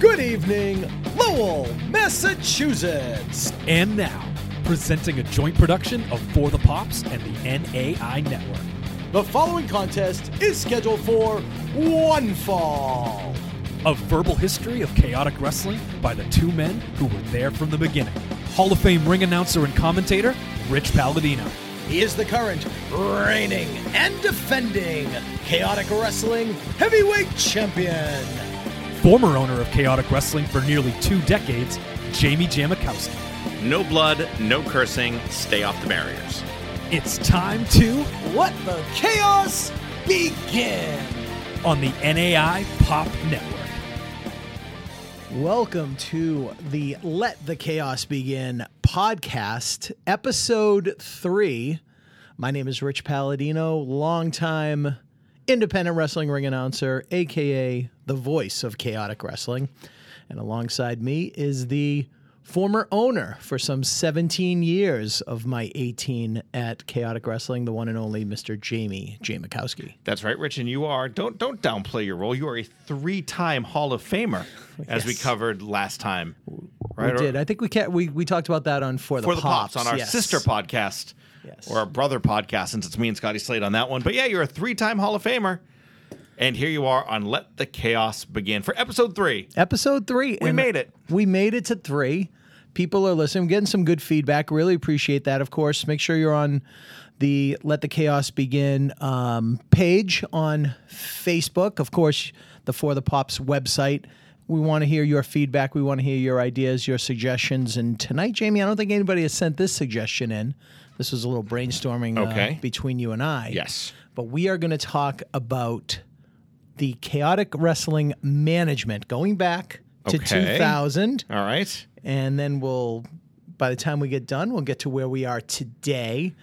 Good evening, Lowell, Massachusetts. And now, presenting a joint production of For the Pops and the NAI Network. The following contest is scheduled for one fall. A verbal history of chaotic wrestling by the two men who were there from the beginning. Hall of Fame ring announcer and commentator, Rich Palladino. He is the current reigning and defending Chaotic Wrestling Heavyweight Champion. Former owner of Chaotic Wrestling for nearly two decades, Jamie Jamakowski. No blood, no cursing, stay off the barriers. It's time to Let the chaos begin. on the NAI Pop Network. Welcome to the Let the Chaos Begin podcast, episode three. My name is Rich Palladino, longtime independent wrestling ring announcer, aka the voice of chaotic wrestling. And alongside me is the former owner for some 17 years of my 18 at Chaotic Wrestling, the one and only Mr. Jamie Jamakowski. That's right, Rich, and you are don't don't downplay your role. You are a three-time Hall of Famer, as we covered last time. Right? We did. I think we ca- we we talked about that on for the for the pops, on our yes. sister podcast, Yes. or our brother podcast, since it's me and Scotty Slade on that one. But yeah, you're a three-time Hall of Famer, and here you are on Let the Chaos Begin for episode three. Episode three. We and made it. We made it to three. People are listening, getting some good feedback. Really appreciate that. Of course, make sure you're on the Let the Chaos Begin um, page on Facebook. Of course, the For the Pops website. We want to hear your feedback. We want to hear your ideas, your suggestions. And tonight, Jamie, I don't think anybody has sent this suggestion in. This was a little brainstorming uh, between you and I. Yes. But we are going to talk about the chaotic wrestling management going back to Okay. 2000 All right. and then we'll by the time we get done we'll get to where we are today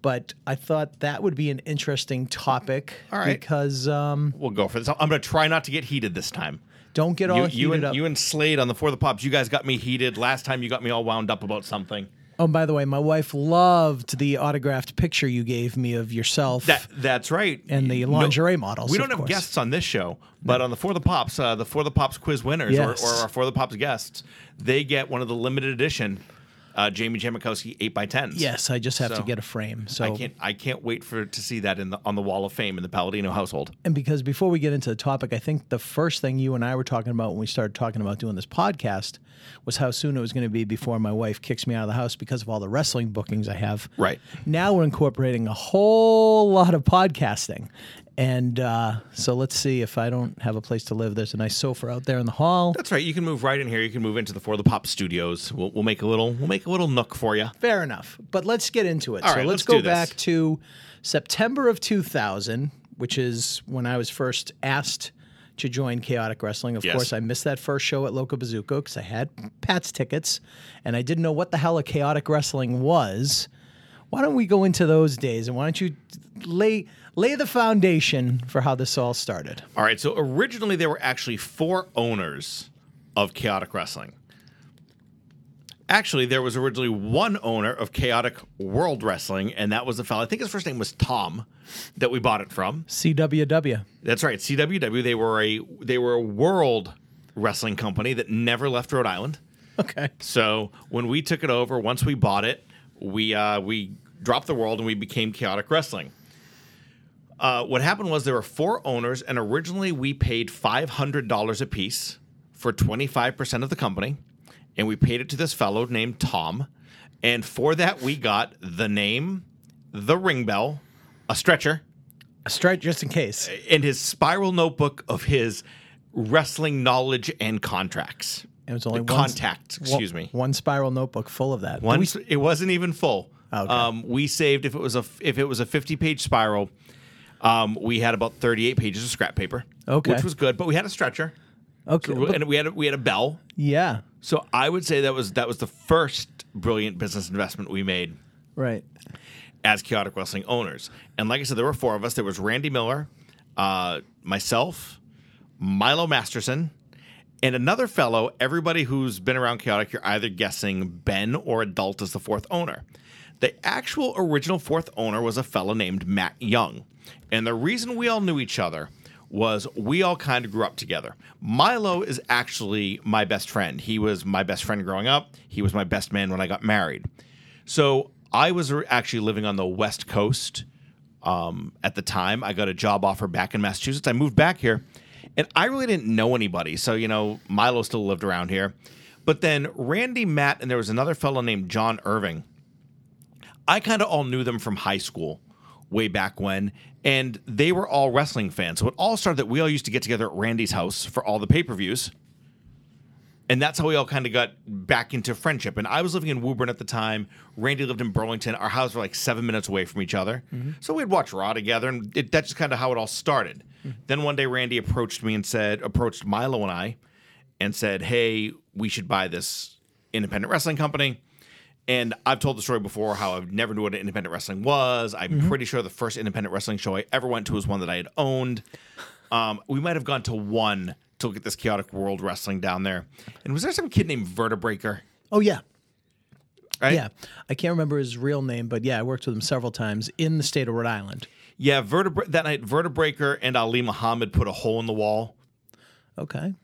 but i thought that would be an interesting topic All right. because um, We'll go for this. I'm going to try not to get heated this time. don't get all You, heated you and up you and Slade on the For the Pops, you guys got me heated. Last time you got me all wound up about something. Oh by the way my wife loved the autographed picture you gave me of yourself That that's right. And the No- lingerie models, We don't have course. guests on this show, but on the For the Pops, uh, the For the Pops quiz winners Yes. or, or our For the Pops guests, they get one of the limited edition uh, Jamie Jamakowski eight by tens. yes i just have to get a frame so I can't I can't wait for to see that in the on the Wall of Fame in the Palladino household. And because before we get into the topic, I think the first thing you and I were talking about when we started talking about doing this podcast was how soon it was going to be before my wife kicks me out of the house because of all the wrestling bookings I have. Right. Now we're incorporating a whole lot of podcasting. And uh, so let's see if I don't have a place to live. There's a nice sofa out there in the hall. That's right. You can move right in here. You can move into the For the Pop studios. We'll, we'll make a little we'll make a little nook for you. Fair enough. But let's get into it. All so right, let's, let's go back to September of 2000, which is when I was first asked to join Chaotic Wrestling. Of Yes. course, I missed that first show at Loco Bazooka because I had Pat's tickets and I didn't know what the hell a Chaotic Wrestling was. Why don't we go into those days and why don't you lay lay the foundation for how this all started? All right. So originally there were actually four owners of Chaotic Wrestling. Actually, there was originally one owner of Chaotic World Wrestling, and that was the fellow. I think his first name was Tom, that we bought it from. CWW. That's right, CWW. They were a they were a world wrestling company that never left Rhode Island. Okay. So when we took it over, once we bought it, we uh, we dropped the world and we became Chaotic Wrestling. Uh, what happened was there were four owners, and originally we paid five hundred dollars a piece for twenty five percent of the company, and we paid it to this fellow named Tom, and for that we got the name, the ring bell, a stretcher, Straight just in case. and his spiral notebook of his wrestling knowledge and contracts. It was only one- contacts, one- excuse me. One spiral notebook full of that. One, we- it wasn't even full. Okay. Um, we saved if it was a if it was a fifty page spiral. Um, we had about thirty eight pages of scrap paper. Okay. which was good, but we had a stretcher, okay. but- and we had a, we had a bell. yeah. So I would say that was that was the first brilliant business investment we made Right. as chaotic wrestling owners. And like I said, there were four of us. There was Randy Miller, uh, myself, Milo Masterson, and another fellow. Everybody who's been around chaotic, you're either guessing Ben or Adult as the fourth owner. The actual original fourth owner was a fellow named Matt Young. And the reason we all knew each other was we all kind of grew up together. Milo is actually my best friend. He was my best friend growing up. He was my best man when I got married. So I was actually living on the West Coast um, at the time. I got a job offer back in Massachusetts. I moved back here, and I really didn't know anybody. So you know, Milo still lived around here, but then Randy, Matt, and there was another fellow named John Irving. I kind of all knew them from high school way back when, and they were all wrestling fans. So it all started that we all used to get together at Randy's house for all the pay per views. And that's how we all kind of got back into friendship. And I was living in Woburn at the time. Randy lived in Burlington. Our houses were like seven minutes away from each other. Mm-hmm. So we'd watch Raw together, and it, that's just kind of how it all started. Mm-hmm. Then one day, Randy approached me and said, approached Milo and I, and said, "Hey, we should buy this independent wrestling company." And I've told the story before how I've never knew what independent wrestling was. I'm mm-hmm. pretty sure the first independent wrestling show I ever went to was one that I had owned. Um, we might have gone to one to look at this chaotic world wrestling down there. And was there some kid named Vertebreaker? Oh yeah, Right? yeah. I can't remember his real name, but yeah, I worked with him several times in the state of Rhode Island. Yeah, Vertebra- that night, Vertebreaker and Ali Muhammad put a hole in the wall Okay.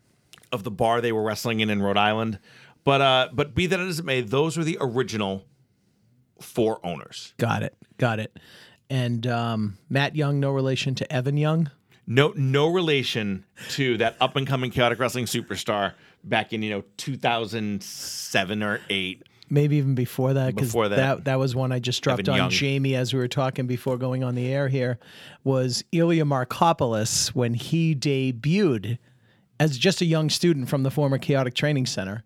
of the bar they were wrestling in in Rhode Island. But uh, but be that as it may, those were the original four owners. Got it. Got it. And um, Matt Young, no relation to Evan Young. No no relation to that up and coming chaotic wrestling superstar back in you know 2007 or 8. Maybe even before that, because that. that that was one I just dropped Evan on Young. Jamie as we were talking before going on the air. Here was Ilya Markopoulos when he debuted as just a young student from the former Chaotic Training Center.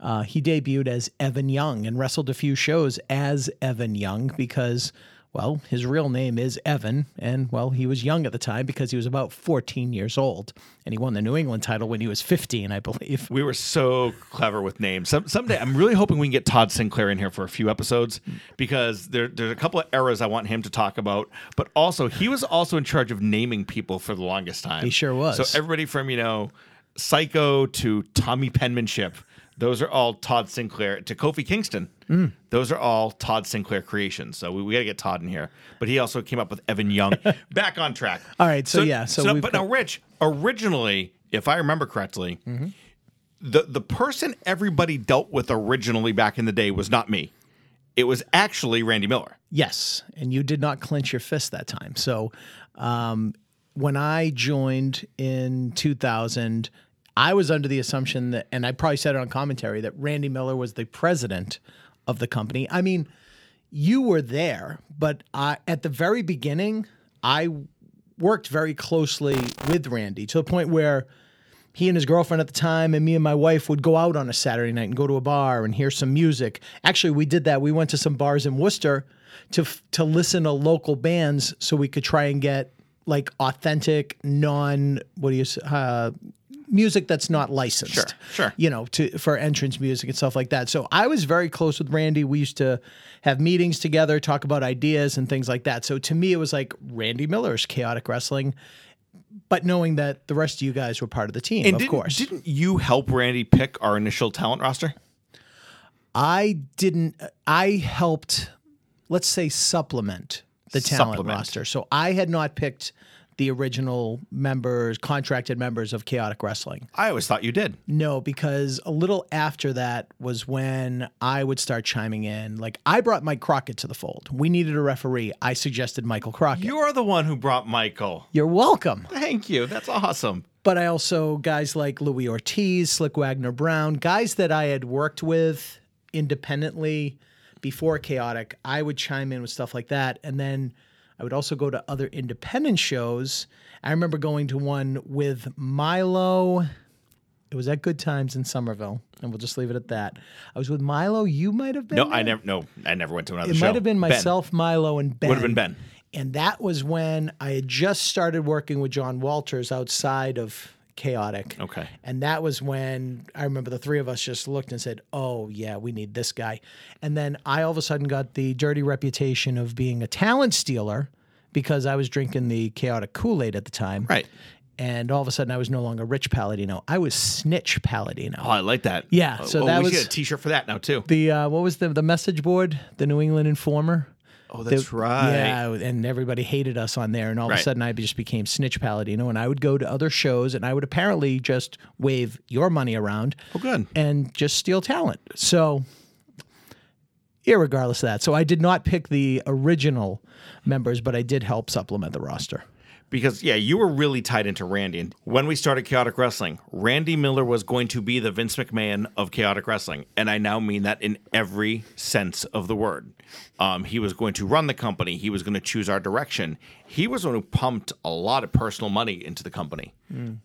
Uh, he debuted as Evan Young and wrestled a few shows as Evan Young because, well, his real name is Evan, and well, he was young at the time because he was about 14 years old, and he won the New England title when he was 15, I believe. We were so clever with names. Some, someday, I'm really hoping we can get Todd Sinclair in here for a few episodes because there, there's a couple of eras I want him to talk about. But also, he was also in charge of naming people for the longest time. He sure was. So everybody from you know Psycho to Tommy Penmanship, those are all Todd Sinclair to Kofi Kingston. Mm. Those are all Todd Sinclair creations. So we, we got to get Todd in here. But he also came up with Evan Young. Back on track. All right, so yeah, so we've but got- now, Rich, originally, if I remember correctly, Mm-hmm. the the person everybody dealt with originally back in the day was not me. It was actually Randy Miller. Yes, and you did not clench your fist that time. So, um, when I joined in 2000, I was under the assumption that, and I probably said it on commentary, that Randy Miller was the president of the company. I mean, you were there, but I, at the very beginning, I worked very closely with Randy to the point where he and his girlfriend at the time and me and my wife would go out on a Saturday night and go to a bar and hear some music. Actually, we did that. We went to some bars in Worcester to to listen to local bands so we could try and get like authentic non what do you uh, music that's not licensed. Sure, sure. You know, to for entrance music and stuff like that. So I was very close with Randy. We used to have meetings together, talk about ideas and things like that. So to me, it was like Randy Miller's chaotic wrestling. But knowing that the rest of you guys were part of the team, And of didn't, course. didn't you help Randy pick our initial talent roster? I didn't. I helped, let's say, supplement the talent Supplement. roster. So I had not picked the original members, contracted members of Chaotic Wrestling. I always thought you did. No, because a little after that was when I would start chiming in. Like I brought Mike Crockett to the fold. We needed a referee. I suggested Michael Crockett. You're the one who brought Michael. You're welcome. Thank you. That's awesome. but I also guys like Louis Ortiz, Slick Wagner Brown, guys that I had worked with independently before Chaotic. I would chime in with stuff like that, and then I would also go to other independent shows. I remember going to one with Milo. It was at Good Times in Somerville, and we'll just leave it at that. I was with Milo. You might have been. No, I never. No, I never went to another It show. might have been Ben. myself, Milo, and Ben. Would have been Ben. And that was when I had just started working with John Walters outside of Chaotic. Okay. And that was when I remember the three of us just looked and said, oh, yeah, we need this guy. And then I all of a sudden got the dirty reputation of being a talent stealer because I was drinking the Chaotic Kool Aid at the time. Right. And all of a sudden I was no longer Rich Palladino. I was Snitch Palladino. Oh, I like that. Yeah, so oh, that we was- should get a T-shirt for that now too. The, uh, what was the, the message board? The New England Informer? Oh, that's right. Yeah, and everybody hated us on there, and all of a sudden I just became Snitch Palladino, and I would go to other shows, and I would apparently just wave your money around. Oh, good. and just steal talent. So, irregardless of that, so I did not pick the original members, but I did help supplement the roster. Because yeah, you were really tied into Randy. And when we started Chaotic Wrestling, Randy Miller was going to be the Vince McMahon of Chaotic Wrestling, and I now mean that in every sense of the word. Um, he was going to run the company. He was going to choose our direction. He was one who pumped a lot of personal money into the company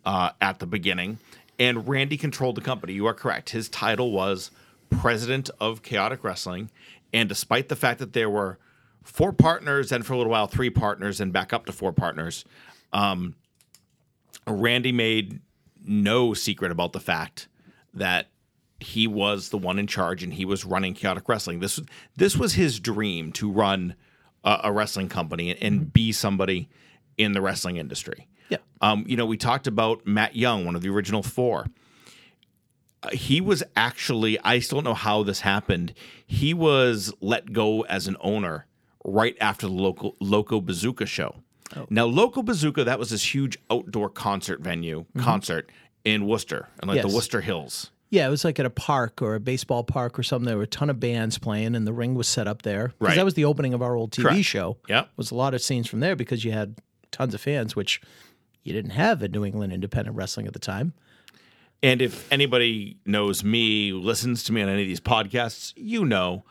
uh, at the beginning, and Randy controlled the company. You are correct. His title was president of Chaotic Wrestling, and despite the fact that there were four partners, and for a little while three partners, and back up to four partners. Um, Randy made no secret about the fact that he was the one in charge and he was running chaotic wrestling. This this was his dream to run a, a wrestling company and be somebody in the wrestling industry. Yeah. Um, you know, we talked about Matt Young, one of the original four. Uh, he was actually, I still don't know how this happened. He was let go as an owner right after the local Loco Bazooka show. Oh. Now, Loco Bazooka, that was this huge outdoor concert venue, mm-hmm. concert in Worcester, and like Yes. the Worcester Hills. Yeah, it was like at a park or a baseball park or something. There were a ton of bands playing, and the ring was set up there. 'Cause Right. That was the opening of our old TV Correct. show. Yep. was a lot of scenes from there because you had tons of fans, which you didn't have at New England independent wrestling at the time. And if anybody knows me, listens to me on any of these podcasts, you know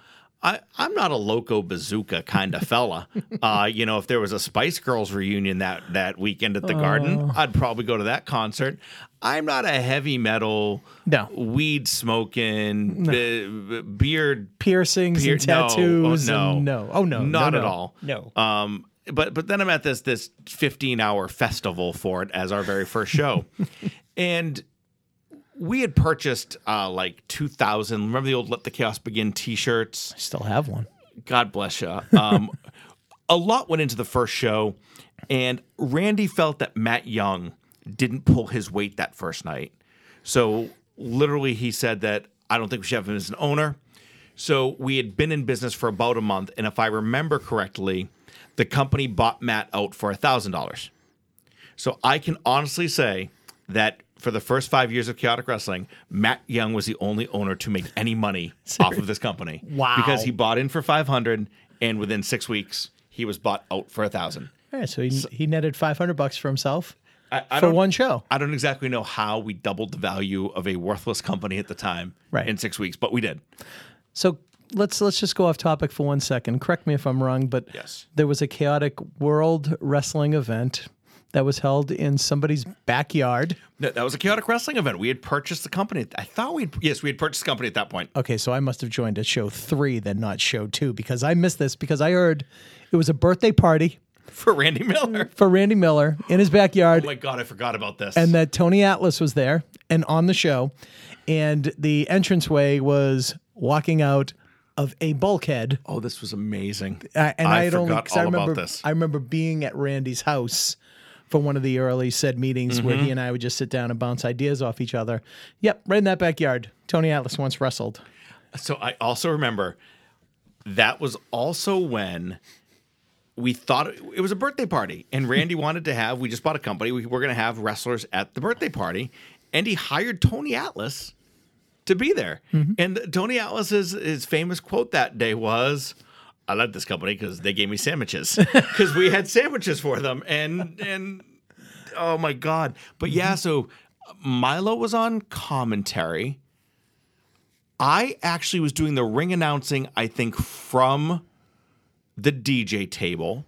I, I'm not a loco bazooka kind of fella. uh, you know, if there was a Spice Girls reunion that that weekend at the Garden, I'd probably go to that concert. I'm not a heavy metal, No. weed smoking, be- be- beard Piercings Pier- and no, oh, tattoos. no. no. Oh no, not no, at no. all. No. Um, but but then I'm at this this 15 hour festival for it as our very first show, and we had purchased uh, like 2,000. Remember the old "Let the Chaos Begin" T-shirts? I still have one. God bless you. Um, a lot went into the first show, and Randy felt that Matt Young didn't pull his weight that first night. So literally, he said that I don't think we should have him as an owner. So we had been in business for about a month, and if I remember correctly, the company bought Matt out for a thousand dollars. So I can honestly say that for the first five years of chaotic wrestling, Matt Young was the only owner to make any money off of this company. Wow. Because he bought in for five hundred, and within six weeks, he was bought out for a thousand. All right, so he, he netted 500 bucks for himself I, I for one show. I don't exactly know how we doubled the value of a worthless company at the time Right. in six weeks, but we did. So let's let's just go off topic for one second. Correct me if I'm wrong, but Yes. there was a chaotic world wrestling event that was held in somebody's backyard. No, that was a chaotic wrestling event. We had purchased the company. I thought we'd yes, we had purchased the company at that point. Okay, so I must have joined at show three, then not show two, because I missed this because I heard it was a birthday party For Randy Miller. for Randy Miller in his backyard. Oh my god, I forgot about this. and that Tony Atlas was there and on the show, and the entranceway was walking out of a bulkhead. oh, this was amazing. I, and I I, had only forgot 'cause I all about remember this. I remember being at Randy's house for one of the early said meetings where Mm-hmm. he and I would just sit down and bounce ideas off each other. Yep, right in that backyard. Tony Atlas once wrestled. So I also remember that was also when we thought it, it was a birthday party, and Randy wanted to have. We just bought a company. We were going to have wrestlers at the birthday party, and he hired Tony Atlas to be there. And Tony Atlas's his famous quote that day was. I love this company because they gave me sandwiches because we had sandwiches for them and and oh my god! But yeah, mm-hmm. so Milo was on commentary. I actually was doing the ring announcing, I think, from the DJ table.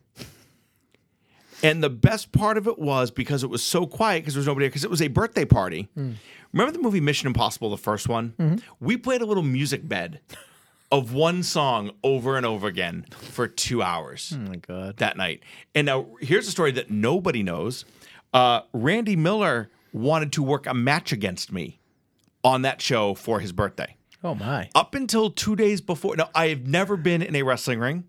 And the best part of it was because it was so quiet because there was nobody because it was a birthday party. Hmm. Remember the movie Mission Impossible, the first one? Mm-hmm. We played a little music bed of one song over and over again for two hours Oh my god. that night. And now here's a story that nobody knows. Uh, Randy Miller wanted to work a match against me on that show for his birthday. Oh my. Up until two days before, now I have never been in a wrestling ring.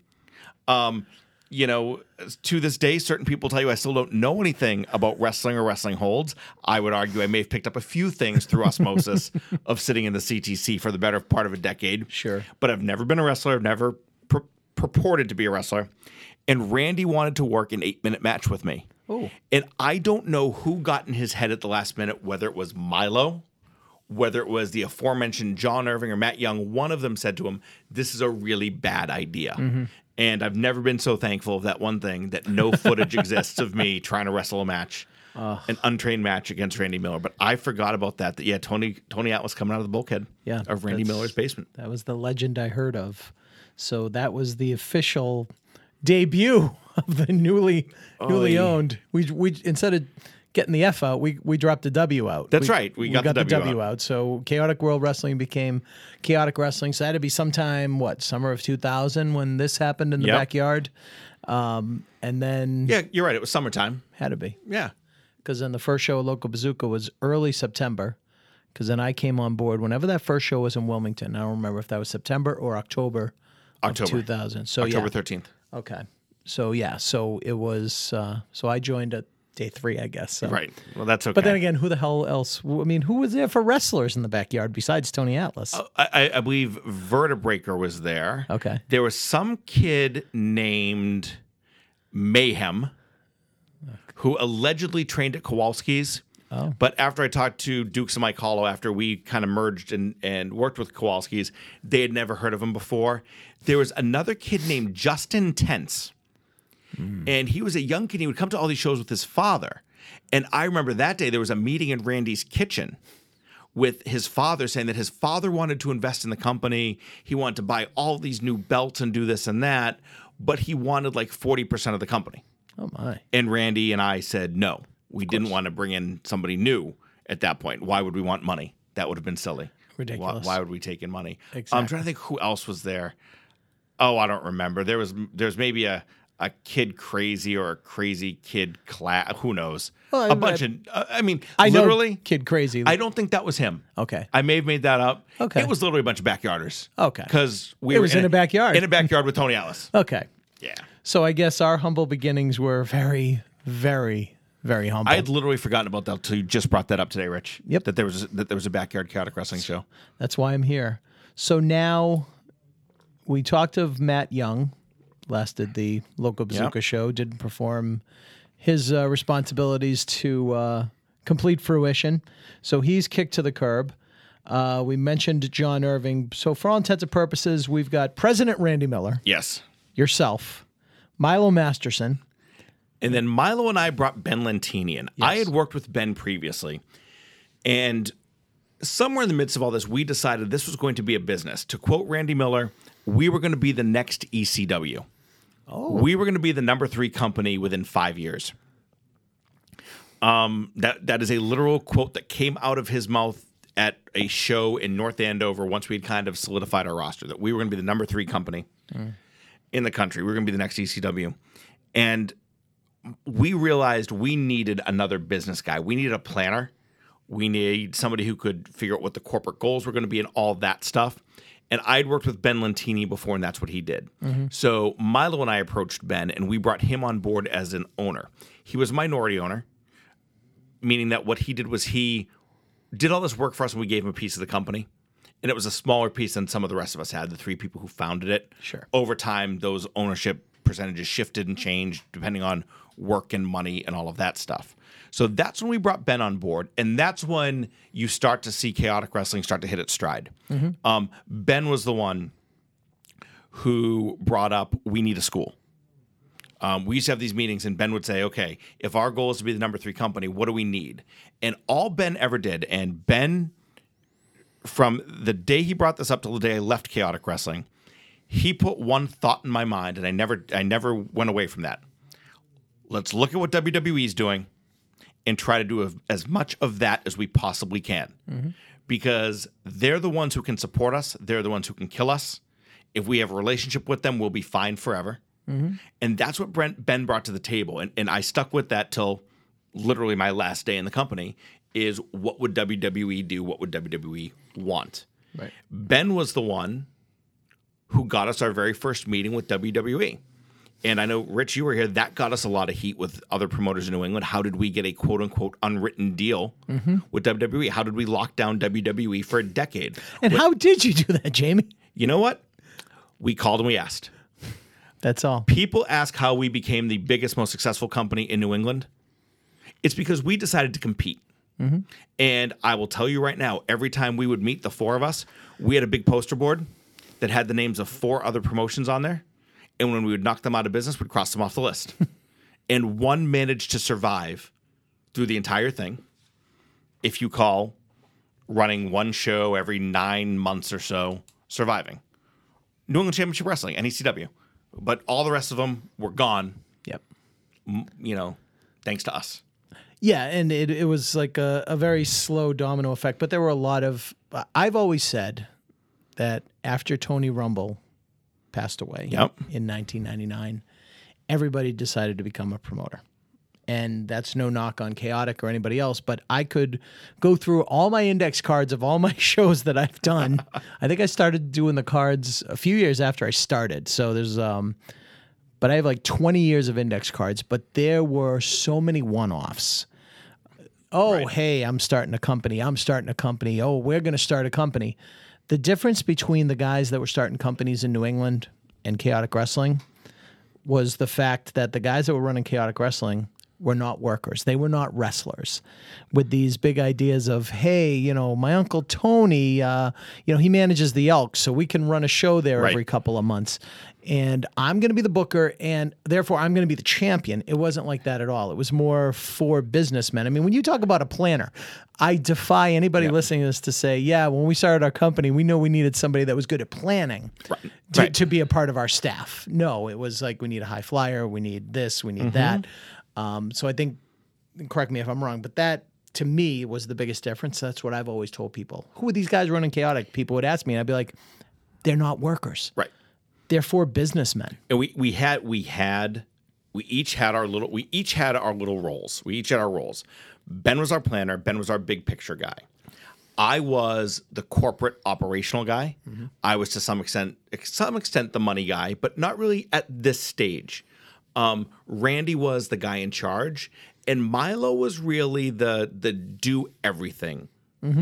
Um, you know, to this day, certain people tell you I still don't know anything about wrestling or wrestling holds. I would argue I may have picked up a few things through osmosis of sitting in the CTC for the better part of a decade. Sure. But I've never been a wrestler. I've never pr- purported to be a wrestler, and Randy wanted to work an eight minute match with me. Oh. And I don't know who got in his head at the last minute, whether it was Milo, whether it was the aforementioned John Irving or Matt Young. One of them said to him, This is a really bad idea. Mm-hmm. And I've never been so thankful of that one thing that no footage exists of me trying to wrestle a match. An untrained match against Randy Miller, but I forgot about that. That yeah, Tony Tony Atlas coming out of the bulkhead, Yeah, of Randy Miller's basement. That was the legend I heard of. So that was the official debut of the newly newly owned. We we instead of getting the F out, we we dropped the W out. That's We- right. We got the W out. So Chaotic World Wrestling became Chaotic Wrestling. So that had to be sometime what summer of 2000 when this happened in the Yep. backyard. Um, and then Yeah, you're right. It was summertime. had to be Yeah, because then the first show at Loco Bazooka was early September. Because then I came on board whenever that first show was in Wilmington. I don't remember if that was September or October, October. of 2000. So October yeah, thirteenth. okay. So yeah, so it was. Uh, so I joined at day three, I guess. So. Right. Well, that's okay. But then again, who the hell else? I mean, who was there for wrestlers in the backyard besides Tony Atlas? Oh, I, I, I believe Vertebreaker was there. Okay. There was some kid named Mayhem who allegedly trained at Kowalski's. Oh. But after I talked to Dukes and Mike Hollow, after we kind of merged and, and worked with Kowalski's, they had never heard of him before. There was another kid named Justin Tense. Mm. And he was a young kid. He would come to all these shows with his father. And I remember that day there was a meeting in Randy's kitchen with his father saying that his father wanted to invest in the company. He wanted to buy all these new belts and do this and that, but he wanted like 40% of the company. oh my! And Randy and I said no. We didn't want to bring in somebody new at that point. Why would we want money? That would have been silly. Ridiculous. Why, why would we take in money? I'm trying to think who else was there. Oh, I don't remember. There was there's maybe a a kid crazy or a crazy kid class. Who knows? Well, I- a bunch of. uh, I mean, I know literally, Kid Crazy. I don't think that was him. okay. I may have made that up. Okay. It was literally a bunch of backyarders. Okay. Because we It were was in a backyard. In a backyard with Tony Atlas. Okay. Yeah. So I guess our humble beginnings were very, very, very humble. I had literally forgotten about that until you just brought that up today, Rich. Yep. That there was that there was a backyard chaotic wrestling show. That's why I'm here. So now we talked of Matt Young, last did the loco bazooka Yep. show, didn't perform his uh, responsibilities to uh, complete fruition. So he's kicked to the curb. Uh, we mentioned John Irving. So for all intents and purposes, we've got President Randy Miller, Yes. yourself, Milo Masterson. And then Milo and I brought Ben Lentini in. I had worked with Ben previously. And somewhere in the midst of all this, we decided this was going to be a business. To quote Randy Miller, we were going to be the next ECW. Oh. We were going to be the number three company within five years. Um, that that is a literal quote that came out of his mouth at a show in North Andover once we had kind of solidified our roster that we were going to be the number three company in the country. We were going to be the next ECW. And we realized we needed another business guy. We needed a planner. We need somebody who could figure out what the corporate goals were going to be and all that stuff. And I'd worked with Ben Lentini before, and that's what he did. So Milo and I approached Ben, and we brought him on board as an owner. He was a minority owner, meaning that what he did was he did all this work for us, and we gave him a piece of the company. And it was a smaller piece than some of the rest of us had, the three people who founded it. Sure. Over time, those ownership percentages shifted and changed depending on work and money and all of that stuff. So that's when we brought Ben on board, and that's when you start to see chaotic wrestling start to hit its stride. Um, ben was the one who brought up we need a school. Um, we used to have these meetings, and Ben would say, "Okay, if our goal is to be the number three company, what do we need?" And all Ben ever did, and Ben, from the day he brought this up till the day I left chaotic wrestling, he put one thought in my mind, and I never, I never went away from that. Let's look at what WWE is doing, and try to do a, as much of that as we possibly can, because they're the ones who can support us. They're the ones who can kill us. If we have a relationship with them, we'll be fine forever. And that's what Brent Ben brought to the table. And, and I stuck with that till literally my last day in the company is what would WWE do? What would WWE want? Right. Ben was the one who got us our very first meeting with WWE. And I know, Rich, you were here. That got us a lot of heat with other promoters in New England. How did we get a quote unquote unwritten deal mm-hmm. with WWE? How did we lock down WWE for a decade? And how did you do that, Jamie? You know what? We called and we asked. That's all. People ask how we became the biggest, most successful company in New England. It's because we decided to compete. Mm-hmm. And I will tell you right now, every time we would meet, the four of us, we had a big poster board that had the names of four other promotions on there. And when we would knock them out of business, we'd cross them off the list. and one managed to survive through the entire thing. If you call running one show every nine months or so, surviving. New England Championship Wrestling, NECW. But all the rest of them were gone, Yep. you know, thanks to us. Yeah, and it, it was like a, a very slow domino effect, but there were a lot of. Uh, I've always said that after Tony Rumble passed away Yep. in 1999, everybody decided to become a promoter. And that's no knock on Chaotic or anybody else, but I could go through all my index cards of all my shows that I've done. I think I started doing the cards a few years after I started. So there's um but I have like 20 years of index cards, but there were so many one-offs. Oh, hey, I'm starting a company. I'm starting a company. Oh, we're going to start a company. The difference between the guys that were starting companies in New England and Chaotic Wrestling was the fact that the guys that were running Chaotic Wrestling were not workers. They were not wrestlers with these big ideas of, hey, you know, my uncle Tony, uh, you know, he manages the Elks, so we can run a show there Right. every couple of months. And I'm going to be the booker, and therefore I'm going to be the champion. It wasn't like that at all. It was more for businessmen. I mean, when you talk about a planner, I defy anybody listening to this to say, yeah, when we started our company, we know we needed somebody that was good at planning to, Right. to be a part of our staff. No, it was like we need a high flyer, we need this, we need Mm-hmm. that. Um, so I think, correct me if I'm wrong, but that to me was the biggest difference. That's what I've always told people. Who are these guys running chaotic? People would ask me, and I'd be like, they're not workers. Right. They're for businessmen. and we we had we had we each had our little we each had our little roles. We each had our roles. Ben was our planner. Ben was our big picture guy. I was the corporate operational guy. I was to some extent some extent the money guy, but not really at this stage. Um, Randy was the guy in charge, and Milo was really the the do everything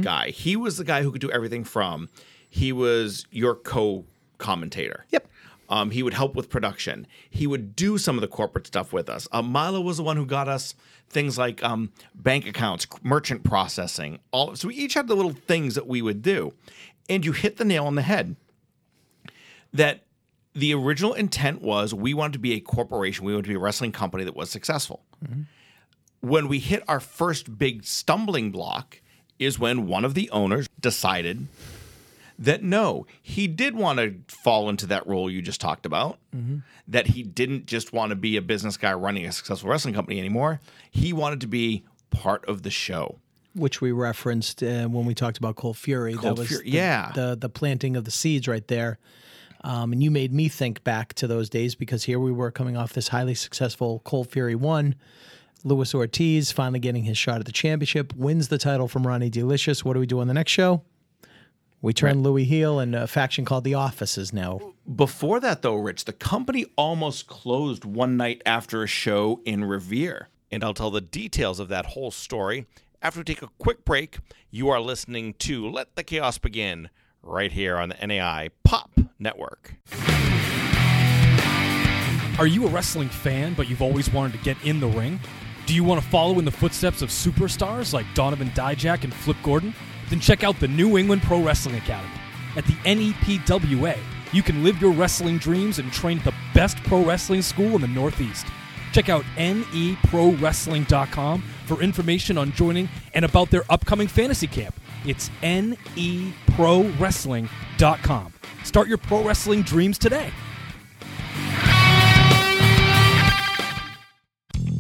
guy. He was the guy who could do everything from. He was your co commentator. Yep. Um, he would help with production. He would do some of the corporate stuff with us. Uh, Milo was the one who got us things like um, bank accounts, merchant processing. All so we each had the little things that we would do, and you hit the nail on the head. That the original intent was we wanted to be a corporation. We wanted to be a wrestling company that was successful. When we hit our first big stumbling block, is when one of the owners decided that no, he did want to fall into that role you just talked about. That he didn't just want to be a business guy running a successful wrestling company anymore. He wanted to be part of the show. Which we referenced uh, when we talked about Cold Fury. Cold that was Fury, the, yeah. the the planting of the seeds right there. Um, and you made me think back to those days because here we were coming off this highly successful Cold Fury one. Luis Ortiz finally getting his shot at the championship, wins the title from Ronnie Delicious. What do we do on the next show? We turn Louis heel, and a faction called the Office is now. Before that, though, Rich, the company almost closed one night after a show in Revere. And I'll tell the details of that whole story after we take a quick break. You are listening to Let the Chaos Begin right here on the NAI Pop Network. Are you a wrestling fan, but you've always wanted to get in the ring? Do you want to follow in the footsteps of superstars like Donovan Dijak and Flip Gordon? Then check out the New England Pro Wrestling Academy. At the NEPWA, you can live your wrestling dreams and train at the best pro wrestling school in the Northeast. Check out neprowrestling.com for information on joining and about their upcoming fantasy camp. It's neprowrestling.com. Start your pro wrestling dreams today.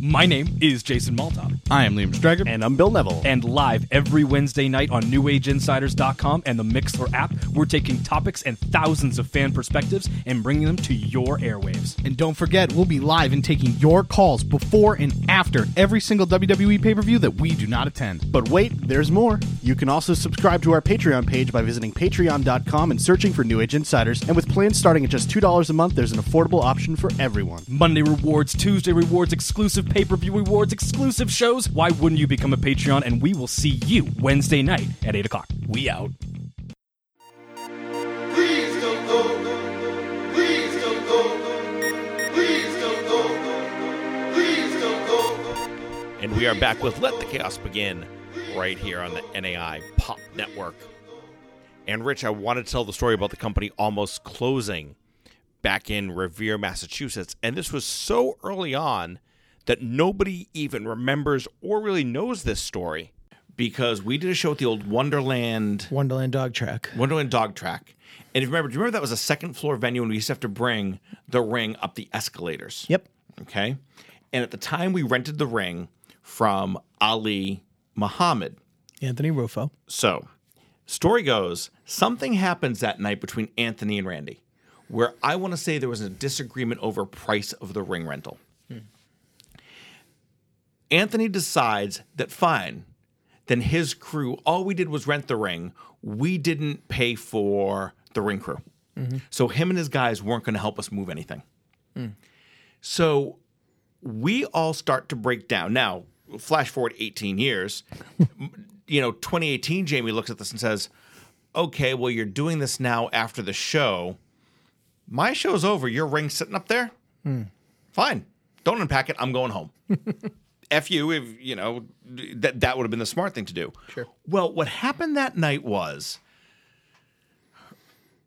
My name is Jason Maltop. I am Liam Strager. And I'm Bill Neville. And live every Wednesday night on NewAgeInsiders.com and the Mixlr app, we're taking topics and thousands of fan perspectives and bringing them to your airwaves. And don't forget, we'll be live and taking your calls before and after every single WWE pay per view that we do not attend. But wait, there's more. You can also subscribe to our Patreon page by visiting patreon.com and searching for New Age Insiders. And with plans starting at just $2 a month, there's an affordable option for everyone. Monday rewards, Tuesday rewards, exclusive pay per view rewards, exclusive shows, why wouldn't you become a Patreon? And we will see you Wednesday night at 8 o'clock. We out. Please don't go. Please don't go. Please don't go. Please don't go. And we are back with Let the Chaos Begin right here on the NAI Pop Network. And Rich, I want to tell the story about the company almost closing back in Revere, Massachusetts. And this was so early on that nobody even remembers or really knows this story because we did a show at the old Wonderland Wonderland Dog Track. Wonderland Dog Track. And if you remember, do you remember that was a second floor venue and we used to have to bring the ring up the escalators? Yep. Okay. And at the time we rented the ring from Ali Muhammad. Anthony Rufo. So, story goes, something happens that night between Anthony and Randy where I want to say there was a disagreement over price of the ring rental. Anthony decides that fine, then his crew, all we did was rent the ring. We didn't pay for the ring crew. Mm-hmm. So him and his guys weren't going to help us move anything. Mm. So we all start to break down. Now, flash forward 18 years, you know, 2018, Jamie looks at this and says, okay, well, you're doing this now after the show. My show's over. Your ring's sitting up there. Hmm. Fine. Don't unpack it. I'm going home. F you if, you know, that, that would have been the smart thing to do. Sure. Well, what happened that night was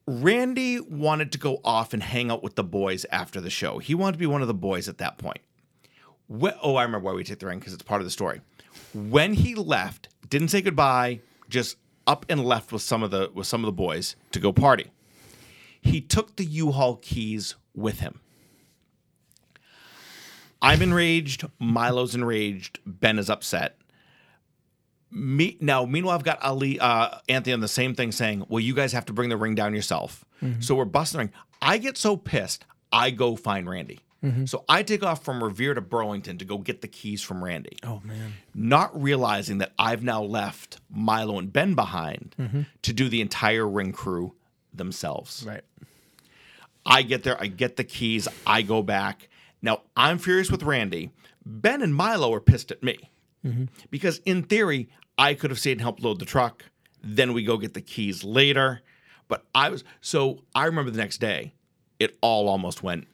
Randy wanted to go off and hang out with the boys after the show. He wanted to be one of the boys at that point. Wh- oh, I remember why we took the ring because it's part of the story. When he left, didn't say goodbye, just up and left with some of the with some of the boys to go party. He took the U-Haul keys with him. I'm enraged. Milo's enraged. Ben is upset. Me now. Meanwhile, I've got Ali, uh, Anthony on the same thing, saying, "Well, you guys have to bring the ring down yourself." Mm-hmm. So we're busting the ring. I get so pissed. I go find Randy. Mm-hmm. So I take off from Revere to Burlington to go get the keys from Randy. Oh man. Not realizing that I've now left Milo and Ben behind mm-hmm. to do the entire ring crew themselves. Right. I get there, I get the keys, I go back. Now I'm furious with Randy. Ben and Milo are pissed at me mm-hmm. because, in theory, I could have stayed and helped load the truck. Then we go get the keys later. But I was so I remember the next day, it all almost went.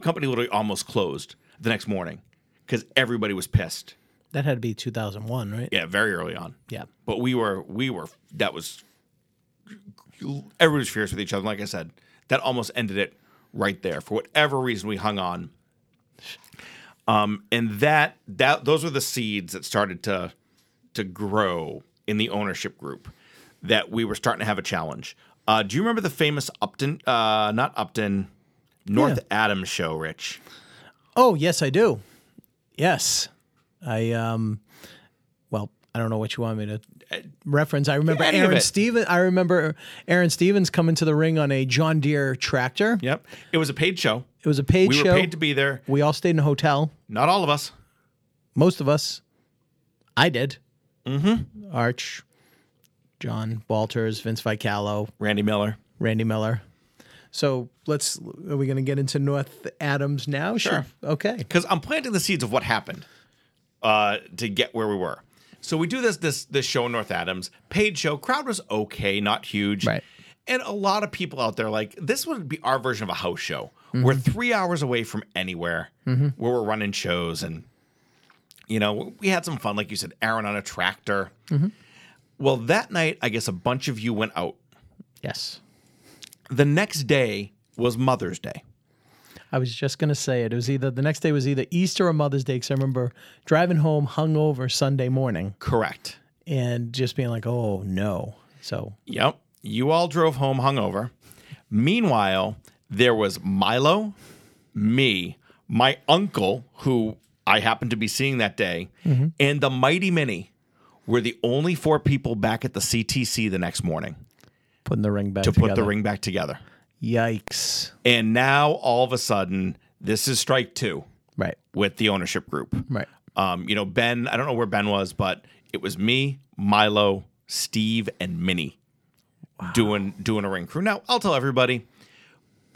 company literally almost closed the next morning because everybody was pissed. That had to be 2001, right? Yeah, very early on. Yeah. But we were we were that was everybody was furious with each other. Like I said, that almost ended it right there. For whatever reason, we hung on. Um, and that that those were the seeds that started to to grow in the ownership group. That we were starting to have a challenge. Uh, do you remember the famous Upton? Uh, not Upton, North Adams show, Rich. Oh, yes, I do. Yes. I um well, I don't know what you want me to reference. I remember of Aaron Stevens. I remember Aaron Stevens coming to the ring on a John Deere tractor. Yep, it was a paid show. It was a paid We show. were paid to be there. we all stayed in a hotel. Not all of us. Most of us. I did. Mm-hmm. Arch, John Walters, Vince Vicallo, Randy Miller. Randy Miller. So let's. Are we going to get into North Adams now? Sure. Okay. because I'm planting the seeds of what happened uh, to get where we were. So we do this this this show in North Adams, paid show. Crowd was okay, not huge, Right. And a lot of people out there like this would be our version of a house show. We're mm-hmm. three hours away from anywhere mm-hmm. where we're running shows, and you know we had some fun, like you said, Aaron on a tractor. Mm-hmm. Well, that night, I guess a bunch of you went out. Yes. The next day was Mother's Day. I was just gonna say it. It was either the next day was either Easter or Mother's Day because I remember driving home hungover Sunday morning Correct. and just being like, "Oh no!" So Yep. You all drove home hungover. Meanwhile, there was Milo, me, my uncle, who I happened to be seeing that day, mm-hmm. and the Mighty Mini were the only four people back at the CTC the next morning putting the ring back to put the ring back together. Yikes! And now all of a sudden, this is strike two Right. with the ownership group. Right. Um, you know, Ben, I don't know where Ben was, but it was me, Milo, Steve, and Minnie doing doing a ring crew. Now, I'll tell everybody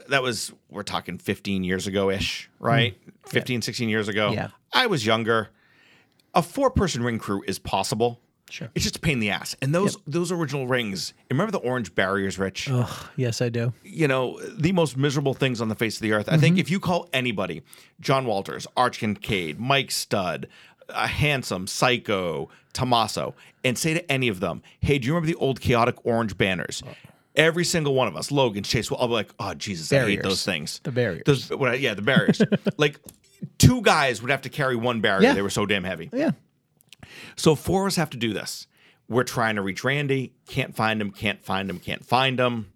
that was we're talking 15 years ago ish, right? 15, 16 years ago. Yeah. I was younger. A four person ring crew is possible. Sure. It's just a pain in the ass. And those those original rings, remember the orange barriers, Rich? Ugh. Yes, I do. you know, the most miserable things on the face of the earth. I think mm-hmm. if you call anybody, John Walters, Arch Kincaid, Mike Studd, a Handsome, Psycho, Tommaso, and say to any of them, "Hey, do you remember the old chaotic orange banners?" Uh. Every single one of us, Logan, Chase, will all be like, "Oh Jesus, I hate those things." The barriers. Those, yeah, the barriers. like two guys would have to carry one barrier. Yeah. They were so damn heavy. Yeah. So four of us have to do this. We're trying to reach Randy, can't find him, can't find him, can't find him.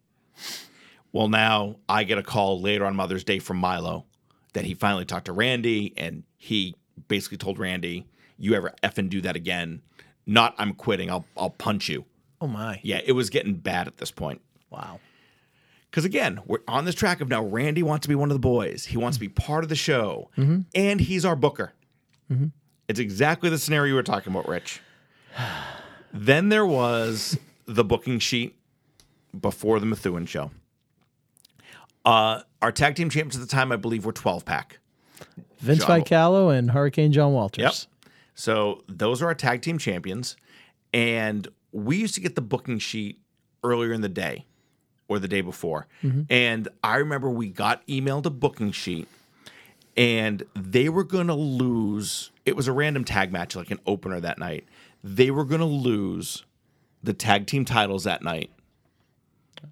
Well, now I get a call later on Mother's Day from Milo that he finally talked to Randy and he basically told Randy, "You ever effing do that again? Not I'm quitting. I'll I'll punch you." Oh my. Yeah, it was getting bad at this point. Wow. Because again, we're on this track of now Randy wants to be one of the boys. He wants to be part of the show, mm-hmm. and he's our booker. Mm-hmm. It's exactly the scenario you were talking about, Rich. then there was the booking sheet before the Methuen show. Uh, our tag team champions at the time, I believe, were 12 pack. Vince John- Vicallo and Hurricane John Walters. Yep. So those are our tag team champions. And we used to get the booking sheet earlier in the day or the day before. And I remember we got emailed a booking sheet and they were going to lose. It was a random tag match, like an opener that night. They were going to lose the tag team titles that night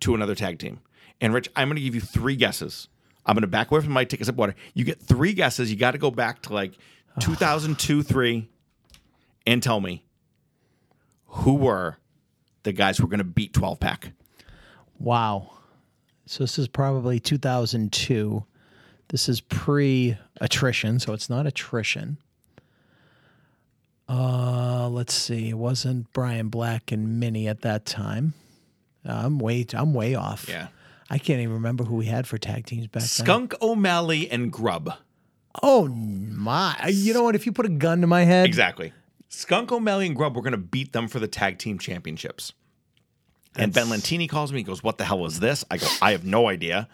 to another tag team. And Rich, I'm going to give you three guesses. I'm going to back away from my take a sip of water. You get three guesses. You got to go back to like 2002, three, and tell me who were the guys who were going to beat 12 pack. Wow. So this is probably 2002. This is pre attrition, so it's not attrition. Uh, let's see. It wasn't Brian Black and Minnie at that time. Uh, I'm way I'm way off. Yeah. I can't even remember who we had for tag teams back then. Skunk O'Malley and Grub. Oh my! You know what? If you put a gun to my head, Exactly. Skunk O'Malley and Grub were going to beat them for the tag team championships. And Ben Lentini calls me. He goes, "What the hell is this?" I go, "I have no idea."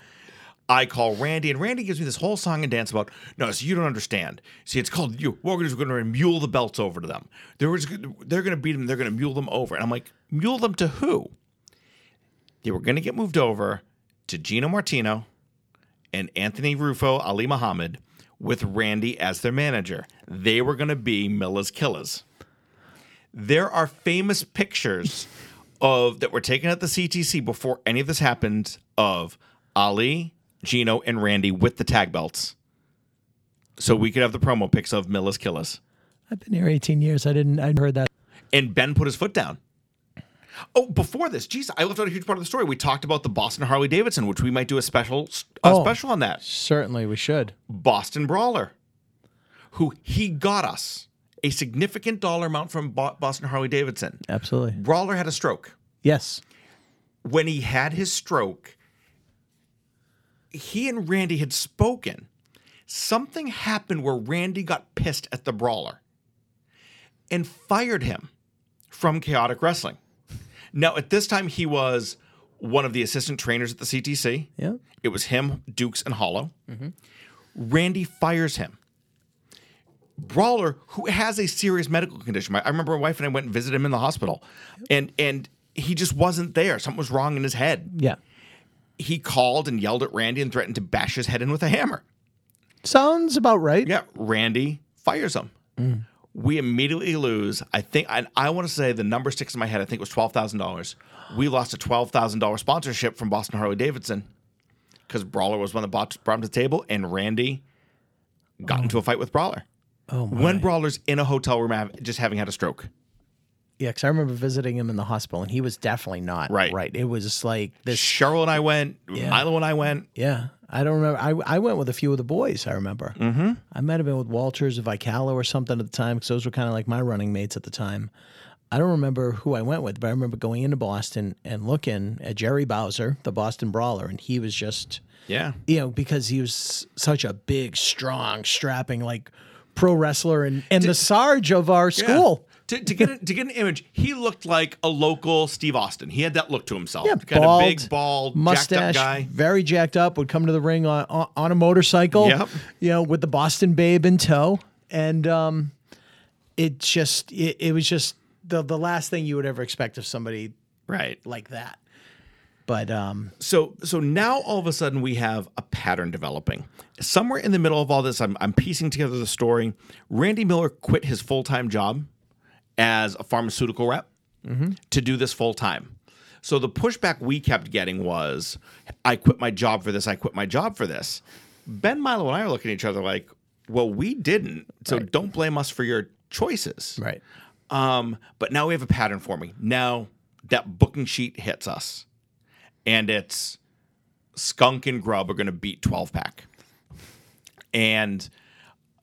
I call Randy, and Randy gives me this whole song and dance about. No, so you don't understand. See, it's called you. We're going to mule the belts over to them. They're they're going to beat them. They're going to mule them over. And I'm like, mule them to who? They were going to get moved over to Gino Martino and Anthony Rufo, Ali Muhammad, with Randy as their manager. They were going to be Miller's Killers. There are famous pictures of that were taken at the CTC before any of this happened of Ali, Gino, and Randy with the tag belts. So we could have the promo pics of Miller's Killers. I've been here 18 years. I didn't. I heard that. And Ben put his foot down. Oh, before this, geez, I left out a huge part of the story. We talked about the Boston Harley Davidson, which we might do a special a Oh. special on that. Certainly, we should. Boston Brawler, who he got us a significant dollar amount from Boston Harley Davidson. Absolutely. Brawler had a stroke. Yes. When he had his stroke, he and Randy had spoken. Something happened where Randy got pissed at the Brawler and fired him from Chaotic Wrestling. Now, at this time, he was one of the assistant trainers at the CTC. Yeah. It was him, Dukes, and Hollow. Mm-hmm. Randy fires him. Brawler, who has a serious medical condition. I remember my wife and I went and visited him in the hospital, and and he just wasn't there. Something was wrong in his head. Yeah. He called and yelled at Randy and threatened to bash his head in with a hammer. Sounds about right. Yeah, Randy fires him. Mm. We immediately lose. I think I, I want to say the number sticks in my head. I think it was twelve thousand dollars. We lost a twelve thousand dollars sponsorship from Boston Harley Davidson because Brawler was one that brought, brought him to the table, and Randy got oh. into a fight with Brawler. Oh my. When Brawler's in a hotel room, just having had a stroke. Yeah, because I remember visiting him in the hospital, and he was definitely not Right. Right. It was like this. Cheryl and I went. Yeah. Milo and I went. Yeah, I don't remember. I, I went with a few of the boys. I remember. Mm-hmm. I might have been with Walters or Vicallo or something at the time because those were kind of like my running mates at the time. I don't remember who I went with, but I remember going into Boston and looking at Jerry Bowser, the Boston Brawler, and he was just, Yeah. you know, because he was such a big, strong, strapping like pro wrestler and, and the Sarge of our school. To, to get a, to get an image, he looked like a local Steve Austin. He had that look to himself. Yeah, kind bald, of big, bald, mustache, jacked up guy. very jacked up. Would come to the ring on on, on a motorcycle. Yep. You know, with the Boston Babe in tow, and um, it just it, it was just the the last thing you would ever expect of somebody Right. like that. But um, so so now all of a sudden we have a pattern developing. Somewhere in the middle of all this, I'm, I'm piecing together the story. Randy Miller quit his full time job as a pharmaceutical rep to do this full time. So the pushback we kept getting was, I quit my job for this. I quit my job for this. Ben Milo and I are looking at each other like, well, we didn't. So don't blame us for your choices. right. Um, but now we have a pattern forming. Now that booking sheet hits us, and it's Skunk and Grub are going to beat 12 pack, and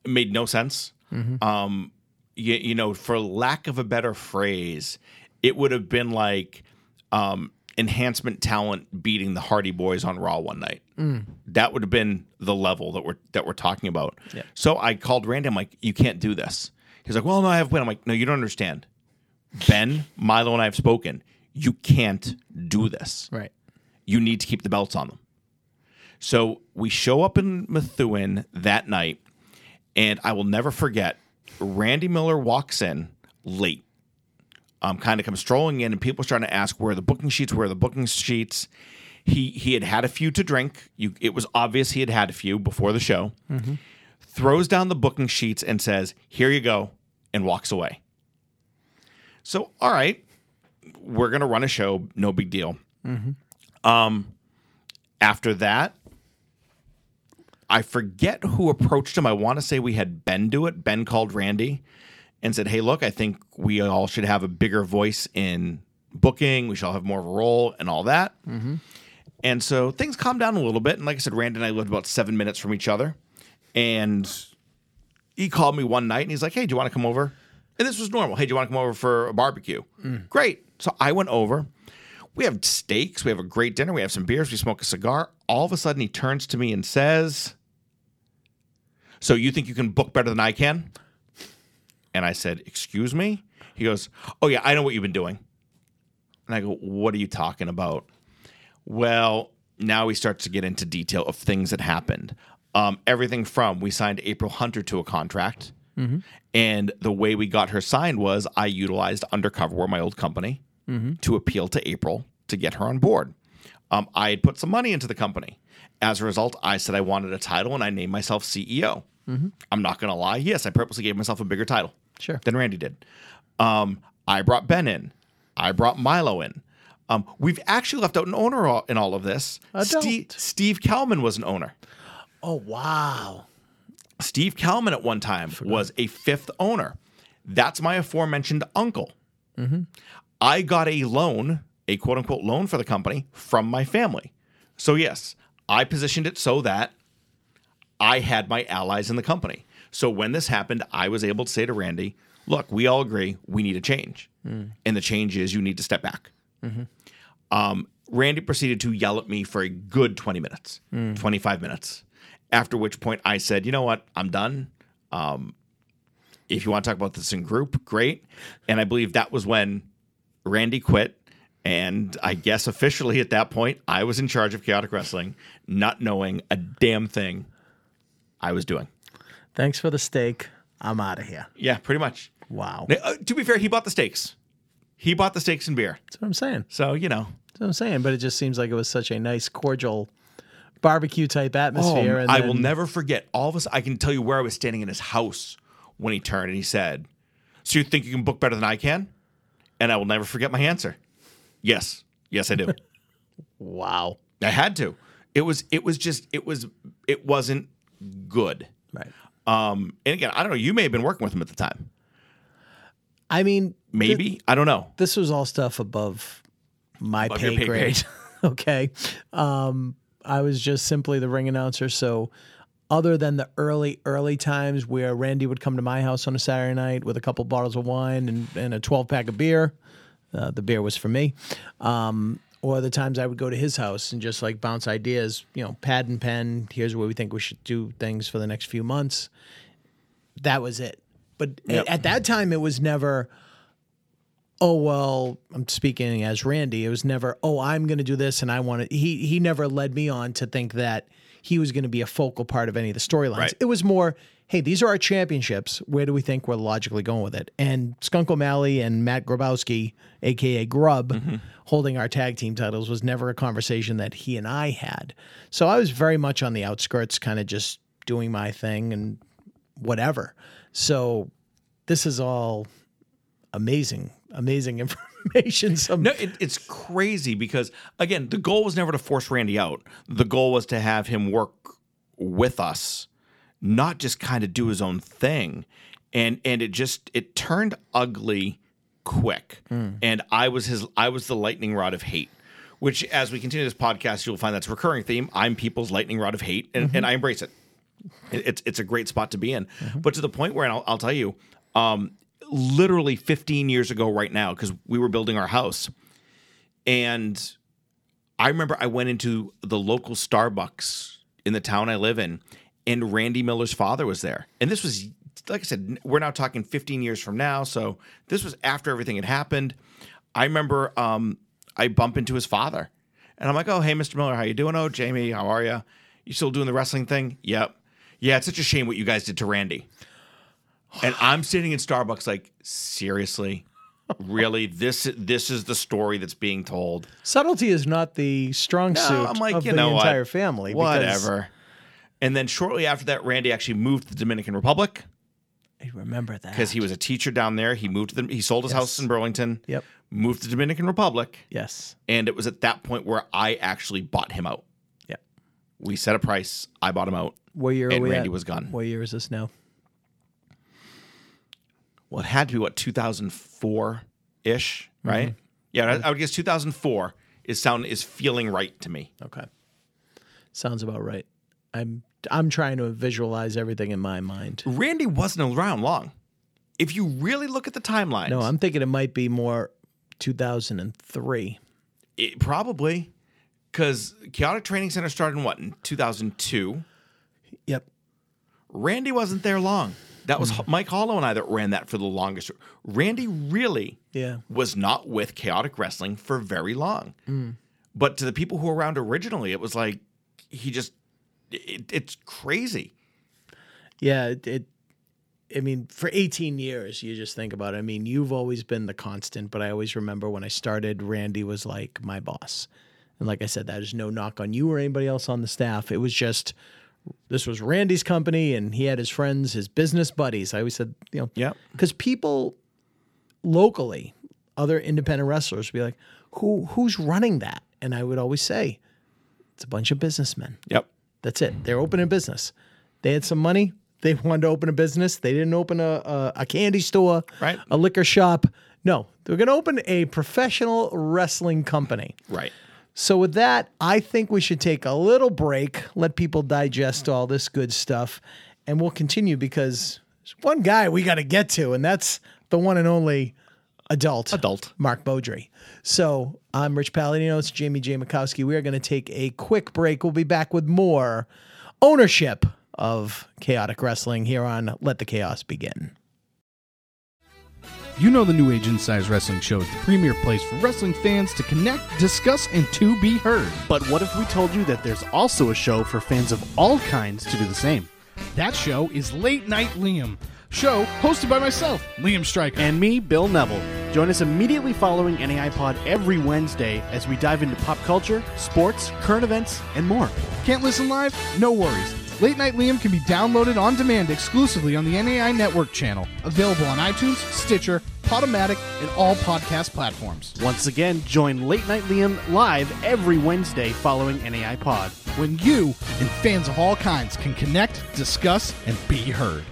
it made no sense. Um, you, you know, for lack of a better phrase, it would have been like um, enhancement talent beating the Hardy Boys on Raw one night. That would have been the level that we're that we're talking about. Yeah. So I called Randy. I'm like, you can't do this. He's like, well, no, I have plan. I'm like, no, you don't understand. Ben, Milo, and I have spoken. You can't do this. Right. You need to keep the belts on them. So we show up in Methuen that night, and I will never forget. Randy Miller walks in late. Um, kind of comes strolling in, and people are starting to ask where are the booking sheets, where are the booking sheets. He he had had a few to drink. You, it was obvious he had had a few before the show. Throws down the booking sheets and says, "Here you go," and walks away. So, all right, we're gonna run a show. No big deal. Um, after that, I forget who approached him. I want to say we had Ben do it. Ben called Randy and said, "Hey, look, I think we all should have a bigger voice in booking. We should all have more of a role and all that." Mm-hmm. And so things calmed down a little bit. And like I said, Randy and I lived about seven minutes from each other. And he called me one night and he's like, Hey, do you want to come over? And this was normal. Hey, do you want to come over for a barbecue? Mm. Great. So I went over. We have steaks. We have a great dinner. We have some beers. We smoke a cigar. All of a sudden, he turns to me and says, So you think you can book better than I can? And I said, Excuse me? He goes, Oh, yeah, I know what you've been doing. And I go, What are you talking about? Well, now he starts to get into detail of things that happened. Um, everything from we signed April Hunter to a contract, and the way we got her signed was I utilized Undercover, my old company, to appeal to April to get her on board. Um, I had put some money into the company. As a result, I said I wanted a title, and I named myself CEO. I'm not going to lie. Yes, I purposely gave myself a bigger title Sure. than Randy did. Um, I brought Ben in. I brought Milo in. Um, we've actually left out an owner in all of this. Steve, Steve Kalman was an owner. Oh wow. Steve Kalman at one time was a fifth owner. That's my aforementioned uncle. I got a loan, a quote unquote loan for the company from my family. So, yes, I positioned it so that I had my allies in the company. So, when this happened, I was able to say to Randy, look, we all agree we need a change. And the change is you need to step back. Um, Randy proceeded to yell at me for a good 20 minutes, 25 minutes. After which point I said, you know what? I'm done. Um, if you want to talk about this in group, great. And I believe that was when Randy quit. And I guess officially at that point, I was in charge of chaotic wrestling, not knowing a damn thing I was doing. Thanks for the steak. I'm out of here. Yeah, pretty much. Wow. Now, uh, to be fair, he bought the steaks. He bought the steaks and beer. That's what I'm saying. So, you know, That's what I'm saying. But it just seems like it was such a nice, cordial barbecue type atmosphere. and Oh, I will never forget all of us. I can tell you where I was standing in his house when he turned and he said, So you think you can book better than I can? And I will never forget my answer. Yes. Yes, I do. Wow. I had to. It was it was just it was it wasn't good. Right. Um and again, I don't know, you may have been working with him at the time. I mean, Maybe. I don't know. this was all stuff above my Above pay pay grade. grade. okay. Um, I was just simply the ring announcer. So, other than the early, early times where Randy would come to my house on a Saturday night with a couple bottles of wine and, and a 12 pack of beer, uh, the beer was for me. Um, or the times I would go to his house and just like bounce ideas, you know, pad and pen. Here's where we think we should do things for the next few months. That was it. But Yep. at that time, it was never, oh well i'm speaking as randy it was never oh i'm going to do this and i want to he he never led me on to think that he was going to be a focal part of any of the storylines Right. it was more hey, these are our championships. Where do we think we're logically going with it? And Skunk O'Malley and Matt Grabowski, aka Grub, mm-hmm. holding our tag team titles was never a conversation that he and I had. So I was very much on the outskirts, kind of just doing my thing and whatever. So this is all amazing, amazing information. Some No, it, it's crazy because again, the goal was never to force Randy out. The goal was to have him work with us, not just kind of do his own thing. And and it just it turned ugly quick. Hmm. And I was his I was the lightning rod of hate. Which as we continue this podcast, you'll find that's a recurring theme. I'm people's lightning rod of hate, and, and I mm-hmm. embrace it. It- It's it's a great spot to be in. Mm-hmm. But to the point where, and I'll, I'll tell you, um, literally 15 years ago, right now, because we were building our house, and I remember I went into the local Starbucks in the town I live in, and Randy Miller's father was there. And this was, like I said, we're now talking 15 years from now. So this was after everything had happened. I remember um, I bump into his father, and I'm like, "Oh, hey, Mr. Miller, how you doing? Oh, Jamie, how are you? You still doing the wrestling thing? Yep. Yeah, it's such a shame what you guys did to Randy." And I'm sitting in Starbucks, like, seriously, really? This this is the story that's being told. subtlety is not the strong suit No, I'm like, of you the know what? entire family. because Whatever. And then shortly after that, Randy actually moved to the Dominican Republic I remember that because he was a teacher down there. He moved to the, he sold his house in Burlington. Yep. Moved to the Dominican Republic, Yes. and it was at that point where I actually bought him out. Yep. We set a price. I bought him out. What year And Randy at? was gone. What year is this now? Well, it had to be what 2004 ish, Mm-hmm. right? Yeah, I, I would guess 2004 is sound is feeling right to me. Okay. Sounds about right. I'm I'm trying to visualize everything in my mind. Randy wasn't around long. If you really look at the timeline, No, I'm thinking it might be more 2003. It, probably because Chaotic Training Center started in what in 2002. Yep. Randy wasn't there long. That was mm. Mike Hollow and I that ran that for the longest. Randy really Yeah. was not with Chaotic Wrestling for very long. Mm. But to the people who were around originally, it was like he just it, it's crazy. Yeah, it, it I mean, for 18 years, you just think about it. I mean, you've always been the constant, but I always remember when I started, Randy was like my boss. And like I said, that is no knock on you or anybody else on the staff. It was just this was Randy's company and he had his friends, his business buddies. I always said, you know, yeah. because people locally, other independent wrestlers would be like, who who's running that? And I would always say, it's a bunch of businessmen. Yep. That's it. They're opening a business. They had some money. They wanted to open a business. They didn't open a, a, a candy store, Right. a liquor shop. No, they're going to open a professional wrestling company. Right. So, with that, I think we should take a little break, let people digest all this good stuff, and we'll continue because there's one guy we got to get to, and that's the one and only adult, Adult. Mark Beaudry. So, I'm Rich Palladino. It's Jamie J. Mikowski. We are going to take a quick break. We'll be back with more ownership of chaotic wrestling here on Let the Chaos Begin. You know the New Age Insiders Wrestling Show is the premier place for wrestling fans to connect, discuss, and to be heard. But what if we told you that there's also a show for fans of all kinds to do the same? That show is Late Night Liam, show hosted by myself, Liam Stryker. And me, Bill Neville. Join us immediately following NAI Pod every Wednesday as we dive into pop culture, sports, current events, and more. Can't listen live? No worries. Late Night Liam can be downloaded on demand exclusively on the NAI Network channel, available on iTunes, Stitcher, Podomatic, and all podcast platforms. Once again, join Late Night Liam live every Wednesday following NAI Pod. When you and fans of all kinds can connect, discuss, and be heard.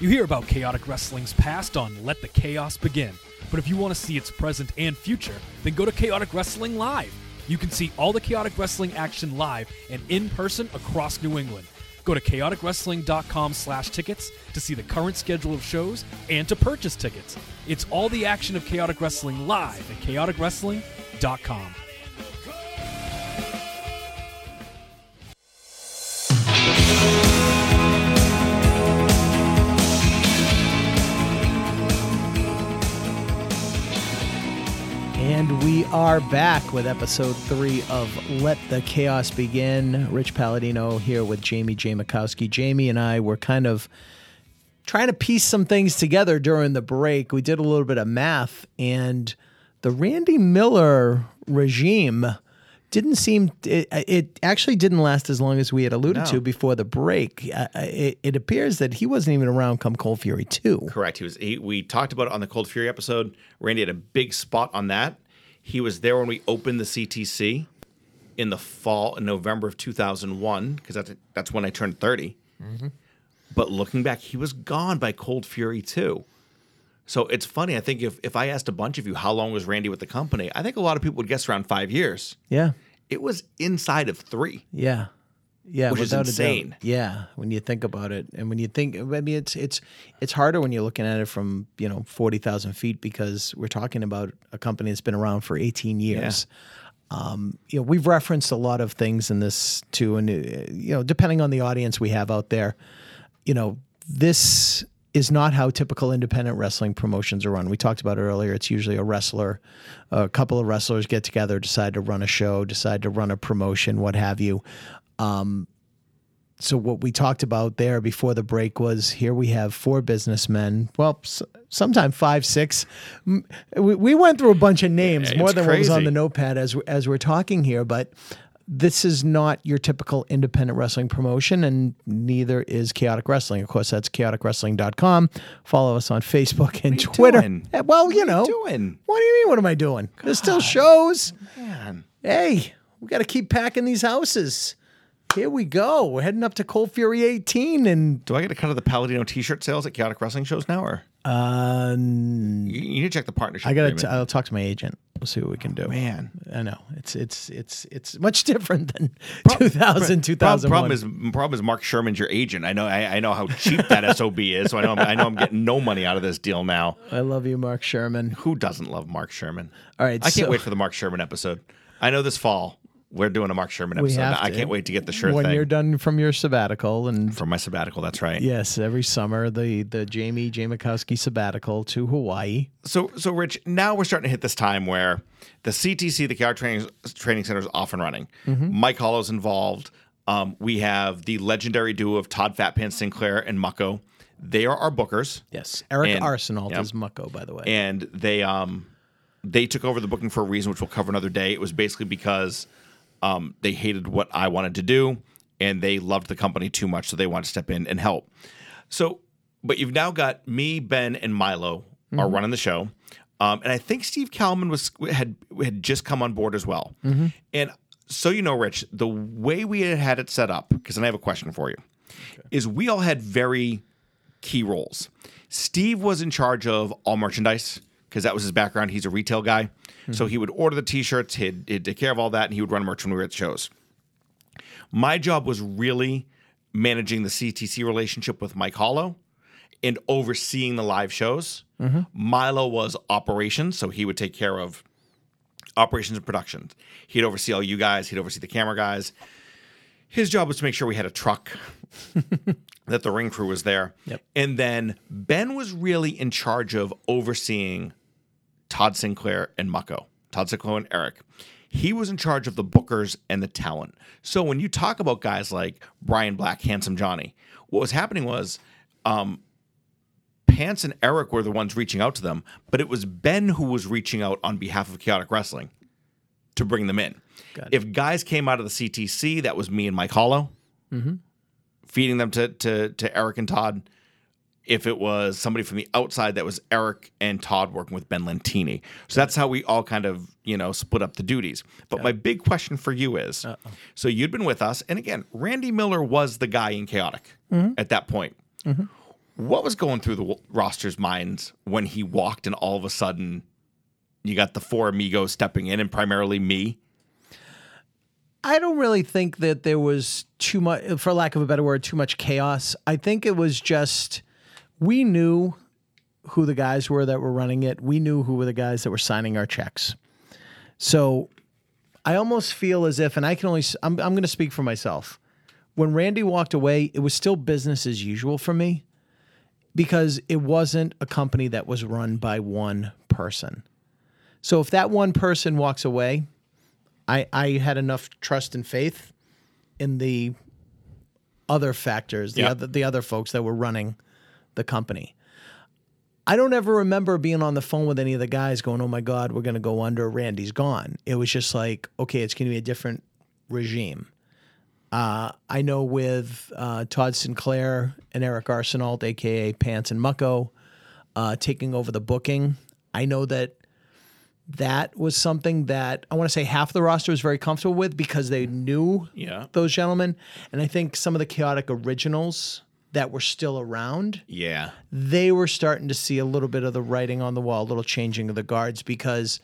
You hear about chaotic wrestling's past on Let the Chaos Begin. But if you want to see its present and future, then go to Chaotic Wrestling Live. You can see all the chaotic wrestling action live and in person across New England. Go to chaoticwrestling.com slash tickets to see the current schedule of shows and to purchase tickets. It's all the action of chaotic wrestling live at chaoticwrestling.com. And we are back with episode three of Let the Chaos Begin. Rich Palladino here with Jamie Jamakowski. Jamie and I were kind of trying to piece some things together during the break. We did a little bit of math, and the Randy Miller regime didn't seem it, it actually didn't last as long as we had alluded No. to before the break. Uh, it, it appears that he wasn't even around come Cold Fury 2. Correct. He was. He, we talked about it on the Cold Fury episode. Randy had a big spot on that. He was there when we opened the CTC in the fall in November of 2001 because that's that's when I turned 30. Mm-hmm. But looking back, he was gone by Cold Fury 2. So it's funny. I think if if I asked a bunch of you how long was Randy with the company, I think a lot of people would guess around five years. Yeah. It was inside of three. Yeah. Yeah, Which is without a doubt. insane. Yeah, when you think about it, and when you think, I mean, it's it's it's harder when you're looking at it from you know forty thousand feet because we're talking about a company that's been around for eighteen years. Um, you know, we've referenced a lot of things in this too, and uh, you know, depending on the audience we have out there, you know, this is not how typical independent wrestling promotions are run. We talked about it earlier. It's usually a wrestler, a couple of wrestlers get together, decide to run a show, decide to run a promotion, what have you. Um, so what we talked about there before the break was here we have four businessmen. Well, s- sometime five, six. We, we went through a bunch of names, more than what was on the notepad as as we're talking here, but. This is not your typical independent wrestling promotion, and neither is Chaotic Wrestling. Of course, that's chaoticwrestling.com. Follow us on Facebook and Twitter. doing? Eh, Well, you What know. you doing? What do you mean? What am I doing? There's still shows. Man. Hey, we got to keep packing these houses. Here we go. We're heading up to Cold Fury 18, and Do I get a cut of the Palladino T-shirt sales at Chaotic Wrestling shows now, or uh, you, you need to check the partnership? I got agreement. to. I'll talk to my agent. We'll see what we can do. man. I know it's it's it's it's much different than 2000 Problem, 2001. problem is problem is Mark Sherman's your agent. I know I, I know how cheap that sob is, so I know I'm, I know I'm getting no money out of this deal now. I love you, Mark Sherman. Who doesn't love Mark Sherman? All right, I can't so- wait for the Mark Sherman episode. I know this fall we're doing a Mark Sherman We episode. have I to. can't wait to get the shirt when thing you're done from your sabbatical and from my sabbatical. That's right. yes, every summer the the Jamie Jamakowski sabbatical to Hawaii. So, so Rich, now we're starting to hit this time where the CTC, the KR Training Training Center, is off and running. Mm-hmm. Mike Hollow's involved. Um, we have the legendary duo of Todd Fatpants Sinclair and Mucko. They are our bookers. Yes, Eric And- Arsenault is Mucko, by the way. and they um they took over the booking for a reason which we'll cover another day. It was basically because um they hated what I wanted to do and they loved the company too much, so they wanted to step in and help. So, but you've now got me, Ben, and Milo are running the show. Um, and I think Steve Kalman was had had just come on board as well. And so you know, Rich, the way we had had it set up, because then I have a question for you, is we all had very key roles. Steve was in charge of all merchandise because that was his background. He's a retail guy. So he would order the t shirts, he'd, he'd take care of all that, and he would run merch when we were at shows. My job was really managing the CTC relationship with Mike Hollow and overseeing the live shows. Milo was operations, so he would take care of operations and productions. He'd oversee all you guys, he'd oversee the camera guys. His job was to make sure we had a truck, that the ring crew was there. Yep. And then Ben was really in charge of overseeing Todd Sinclair and Mucko, Todd Sinclair and Eric. He was in charge of the bookers and the talent. So when you talk about guys like Brian Black, Handsome Johnny, what was happening was um, Pants and Eric were the ones reaching out to them, but it was Ben who was reaching out on behalf of Chaotic Wrestling to bring them in. If guys came out of the CTC, that was me and Mike Hollow feeding them to, to to Eric and Todd. If it was somebody from the outside, that was Eric and Todd working with Ben Lentini. So that's how we all kind of you know split up the duties. But my big question for you is: so you'd been with us, and again, Randy Miller was the guy in Chaotic mm-hmm. at that point. Mm-hmm. What was going through the w- roster's minds when he walked, and all of a sudden, you got the four amigos stepping in, and primarily me? I don't really think that there was too much, for lack of a better word, too much chaos. I think it was just we knew who the guys were that were running it. We knew who were the guys that were signing our checks. So I almost feel as if, and I can only, I'm, I'm going to speak for myself. When Randy walked away, it was still business as usual for me because it wasn't a company that was run by one person. So if that one person walks away, I I had enough trust and faith in the other factors, the Yeah. other the other folks that were running the company. I don't ever remember being on the phone with any of the guys going, "Oh my God, we're going to go under. Randy's gone." It was just like, okay, it's going to be a different regime. Uh, I know with uh, Todd Sinclair and Eric Arsenault, aka Pants and Mucko, uh, taking over the booking. I know that that was something that I want to say half the roster was very comfortable with because they knew Yeah. those gentlemen, and I think some of the chaotic originals that were still around Yeah. they were starting to see a little bit of the writing on the wall, a little changing of the guards because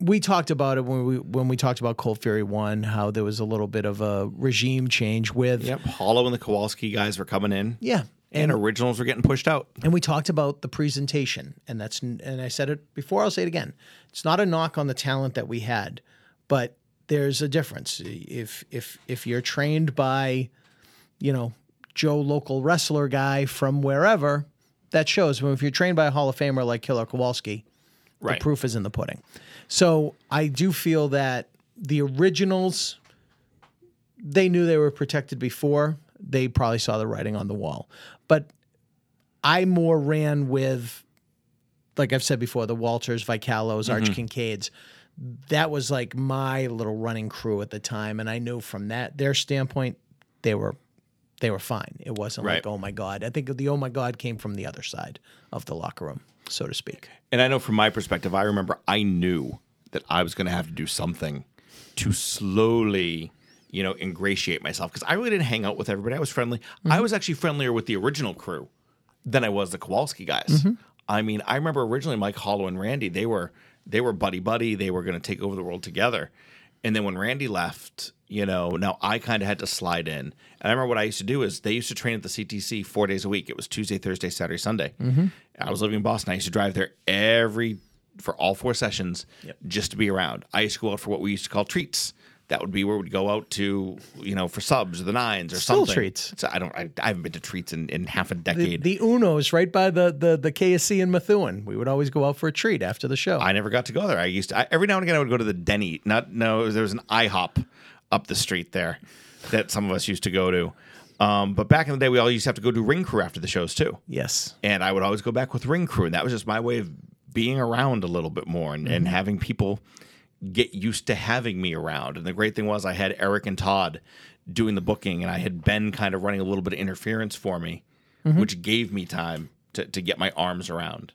we talked about it when we when we talked about Cold Fury One, how there was a little bit of a regime change with Yep. Hollow and the Kowalski guys were coming in. yeah. And originals were getting pushed out. And we talked about the presentation, and that's and I said it before. I'll say it again. It's not a knock on the talent that we had, but there's a difference. If if if you're trained by, you know, Joe local wrestler guy from wherever, that shows. When if you're trained by a Hall of Famer like Killer Kowalski, Right. the proof is in the pudding. So I do feel that the originals, they knew they were protected before. They probably saw the writing on the wall. But I more ran with, like I've said before, the Walters, Vicallos, Arch mm-hmm. Kincaids. That was like my little running crew at the time, and I knew from that their standpoint, they were they were fine. It wasn't like oh my god. I think the oh my god came from the other side of the locker room, so to speak. And I know from my perspective, I remember I knew that I was going to have to do something to slowly, you know, ingratiate myself because I really didn't hang out with everybody. I was friendly. I mm-hmm. was actually friendlier with the original crew than I was the Kowalski guys. Mm-hmm. I mean, I remember originally Mike Hollow and Randy, they were they were buddy buddy. They were going to take over the world together. And then when Randy left, you know, now I kind of had to slide in. And I remember what I used to do is they used to train at the CTC four days a week. It was Tuesday, Thursday, Saturday, Sunday. Mm-hmm. I was living in Boston. I used to drive there every for all four sessions just to be around. I used to go out for what we used to call treats. That would be where we'd go out to, you know, for subs or the nines or Still something. treats. So I don't. I, I haven't been to treats in, in half a The, decade. the Uno's right by the, the the KSC in Methuen. We would always go out for a treat after the show. I never got to go there. I used to I, every now and again I would go to the Denny. Not no, there was an IHOP up the street there that some of us used to go to. Um, but back in the day, we all used to have to go do ring crew after the shows too, yes. and I would always go back with ring crew, and that was just my way of being around a little bit more and, and having people get used to having me around. And the great thing was I had Eric and Todd doing the booking, and I had Ben kind of running a little bit of interference for me, which gave me time to, to get my arms around.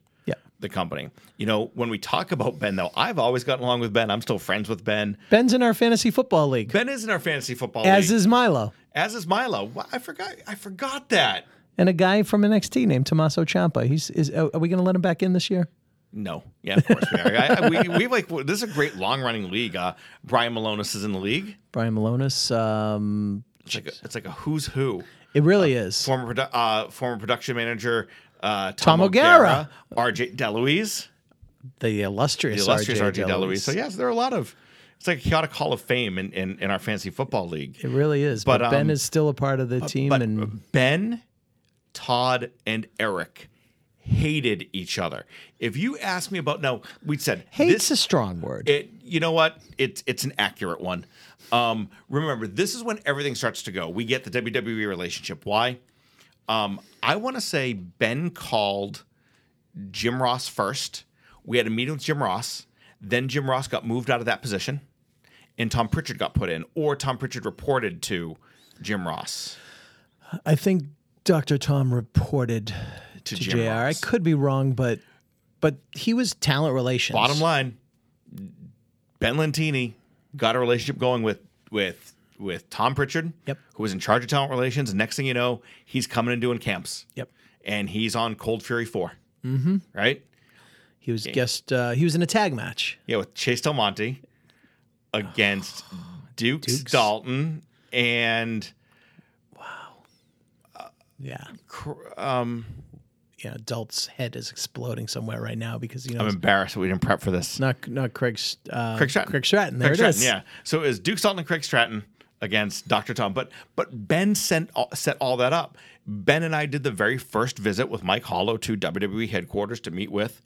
The company. You know, when we talk about Ben, though, I've always gotten along with Ben. I'm still friends with Ben. Ben's in our fantasy football league, Ben is in our fantasy football league. as league, is Milo, as is Milo. I forgot. I forgot that. and a guy from NXT named Tommaso Ciampa. He's is. Are we going to let him back in this year? No, yeah, of course we are. I, we we like this is a great long running league. Uh, Brian Malonis is in the league. Brian Malonis. Um, It's like a, it's like a who's who. it really is. Former uh, former production manager uh, Tom Tom, O'Gara. O'Gara, RJ Deluise, The illustrious, the illustrious RJ, RJ Deluise. So yes, there are a lot of. It's like a chaotic Hall of Fame in, in, in our fantasy football league. It really is. But, But, Ben um, is still a part of the team, and Ben, Todd, and Eric hated each other. If you ask me about no, we said hate's this a strong word. it you know what it's it's an accurate one um remember this is when everything starts to go we get the wwe relationship why um i want to say ben called jim ross first we had a meeting with jim ross then jim ross got moved out of that position and tom pritchard got put in or tom pritchard reported to jim ross I think Dr. Tom reported to, Jim JR. I could be wrong, but but he was talent relations. bottom line ben lentini got a relationship going with with with tom pritchard Yep. who was in charge of talent relations next thing you know he's coming and doing camps Yep. and he's on cold fury 4 mm-hmm. right He was guest. Uh, he was in a tag match. yeah with chase del monte against dukes, Dukes. dalton and wow. Yeah. Cr- um Yeah. Adult's head is exploding somewhere right now because you know i'm embarrassed that we didn't prep for this not not Craig's uh, Craig Stratton. Craig Stratton. There Craig it Stratton, is. Yeah. So it was Duke Dalton and Craig Stratton against Dr. Tom. But but Ben sent set all that up. Ben and I did the very first visit with Mike Hollow to WWE headquarters to meet with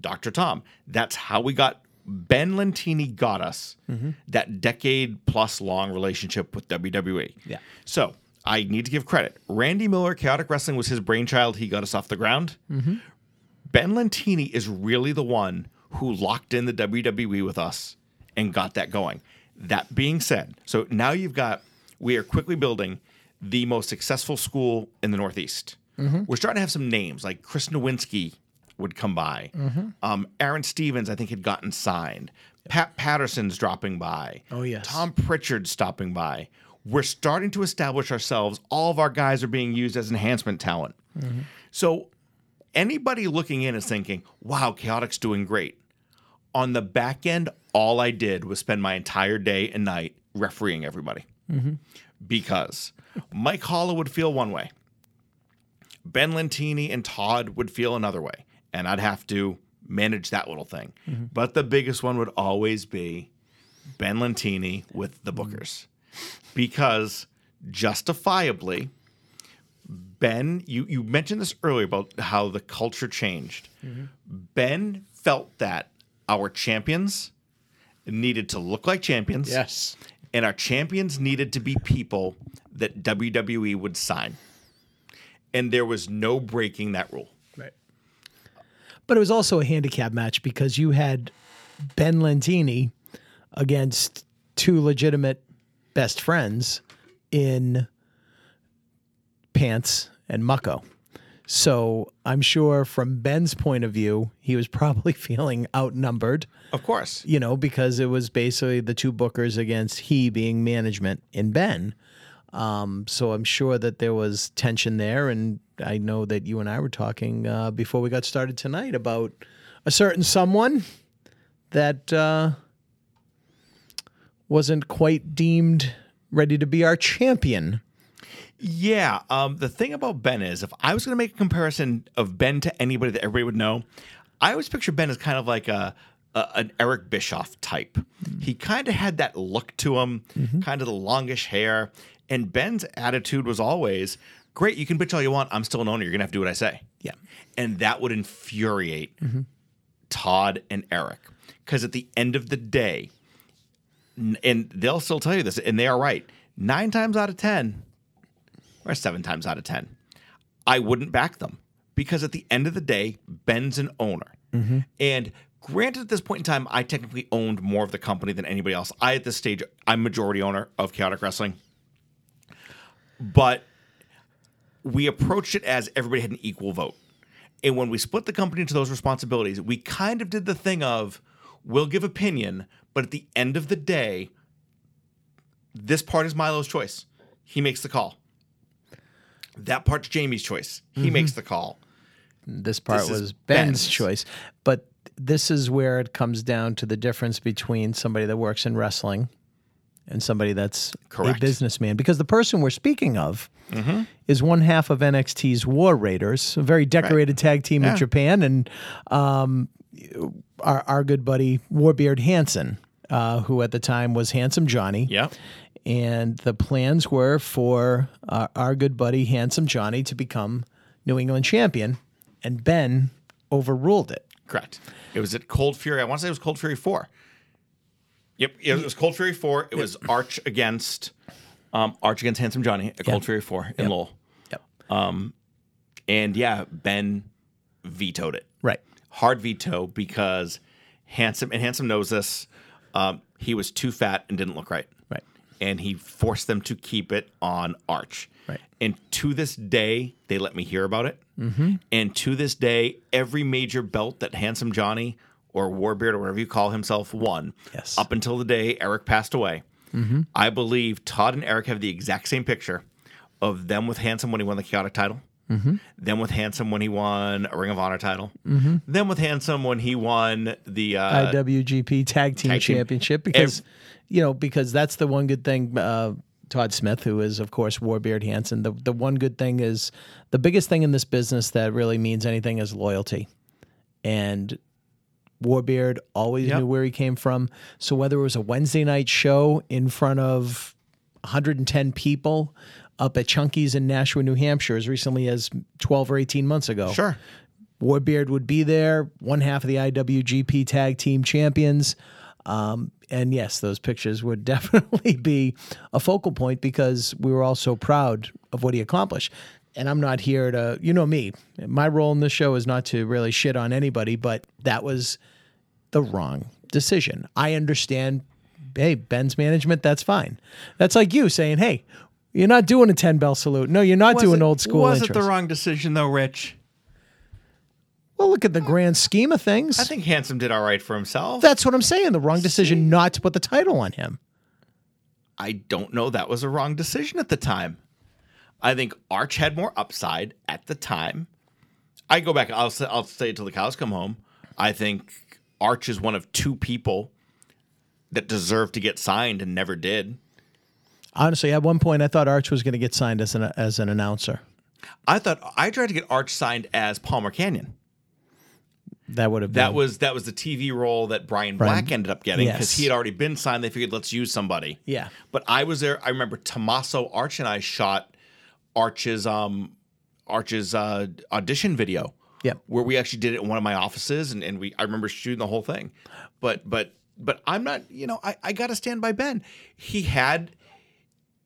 Dr. Tom. That's how we got Ben Lentini got us mm-hmm. that decade plus long relationship with WWE. Yeah. So I need to give credit. Randy Miller, Chaotic Wrestling was his brainchild. He got us off the ground. Mm-hmm. Ben Lentini is really the one who locked in the WWE with us and got that going. That being said, so now you've got, we are quickly building the most successful school in the Northeast. Mm-hmm. We're starting to have some names like Chris Nowinski would come by. Mm-hmm. Um, Aaron Stevens, I think, had gotten signed. Pat Patterson's dropping by. Oh, yes. Tom Pritchard stopping by. We're starting to establish ourselves. All of our guys are being used as enhancement talent. Mm-hmm. So anybody looking in is thinking, wow, Chaotic's doing great. On the back end, all I did was spend my entire day and night refereeing everybody. Because Mike Hollow would feel one way, Ben Lentini and Todd would feel another way, and I'd have to manage that little thing. But the biggest one would always be Ben Lentini with the Bookers. Because justifiably, Ben, you, you mentioned this earlier about how the culture changed. Ben felt that our champions needed to look like champions. Yes. And our champions needed to be people that WWE would sign. And there was no breaking that rule. Right. But it was also a handicap match because you had Ben Lentini against two legitimate best friends in Pants and Mucko. So I'm sure from Ben's point of view, he was probably feeling outnumbered, Of course. you know, because it was basically the two bookers against he being management in Ben. Um, so I'm sure that there was tension there, and I know that you and I were talking uh, before we got started tonight about a certain someone that uh, wasn't quite deemed ready to be our champion. Yeah. Um, the thing about Ben is, if I was going to make a comparison of Ben to anybody that everybody would know, I always picture Ben as kind of like a, a an Eric Bischoff type. He kind of had that look to him, kind of the longish hair, and Ben's attitude was always, "Great, you can bitch all you want. I'm still an owner. You're gonna have to do what I say." Yeah. and that would infuriate Todd and Eric because at the end of the day, and they'll still tell you this, and they are right. Nine times out of ten, or seven times out of ten, I wouldn't back them because at the end of the day, Ben's an owner, mm-hmm. and. Granted, at this point in time, I technically owned more of the company than anybody else. I, at this stage, I'm majority owner of Chaotic Wrestling. But we approached it as everybody had an equal vote. And when we split the company into those responsibilities, we kind of did the thing of we'll give opinion, but at the end of the day, this part is Milo's choice. He makes the call. That part's Jamie's choice. He makes the call. This part This was Ben's, Ben's. choice. But this is where it comes down to the difference between somebody that works in wrestling and somebody that's Correct. a businessman. Because the person we're speaking of is one half of NXT's War Raiders, a very decorated tag team in Japan, and um, our, our good buddy Warbeard Hanson, uh, who at the time was Handsome Johnny. Yeah. And the plans were for uh, our good buddy Handsome Johnny to become New England champion, and Ben overruled it. Correct. It was at Cold Fury. I want to say it was Cold Fury 4. Yep. It was Cold Fury 4. It was Arch against um, Arch against Handsome Johnny at Cold Fury 4 in Lowell. Yep. And yeah, Ben vetoed it. Right. Hard veto because Handsome and Handsome knows this. Um, he was too fat and didn't look right. And he forced them to keep it on Arch. Right. And to this day, they let me hear about it. Mm-hmm. And to this day, every major belt that Handsome Johnny or Warbeard or whatever you call himself won, Yes. up until the day Eric passed away, Mm-hmm. I believe Todd and Eric have the exact same picture of them with Handsome when he won the Chaotic title, Mm-hmm. them with Handsome when he won a Ring of Honor title, them with Handsome when he won the uh, IWGP Tag Team Tag Team. Championship because you know because that's the one good thing. Uh, Todd Smith, who is of course Warbeard Hanson, the the one good thing is the biggest thing in this business that really means anything is loyalty, and Warbeard always Yep. knew where he came from. So whether it was a Wednesday night show in front of 110 people up at Chunky's in Nashua, New Hampshire, as recently as 12 or 18 months ago, Sure. Warbeard would be there, one half of the IWGP Tag Team Champions. Um, and yes, those pictures would definitely be a focal point because we were all so proud of what he accomplished. And I'm not here to, you know me, my role in this show is not to really shit on anybody, but that was the wrong decision. I understand, hey, Ben's management, that's fine. That's like you saying, hey, you're not doing a 10 bell salute. No, you're not Was doing it- old school Was intros. it the wrong decision though, Rich? Well, look at the grand scheme of things. I think Handsome did all right for himself. that's what I'm saying. The wrong decision not to put the title on him. I don't know that was a wrong decision at the time. I think Arch had more upside at the time. I go back. I'll say, I'll say it till the cows come home. I think Arch is one of two people that deserve to get signed and never did. Honestly, at one point, I thought Arch was going to get signed as an as an announcer. I thought I tried to get Arch signed as Palmer Cannon. That would have been That was that was the TV role that Brian Brian- Black ended up getting because Yes. he had already been signed. They figured let's use somebody. Yeah. But I was there. I remember Tommaso Arch and I shot Arch's um Arch's uh, audition video. Yep. Where we actually did it in one of my offices and, and we I remember shooting the whole thing. But but but I'm not, you know, I, I gotta stand by Ben. He had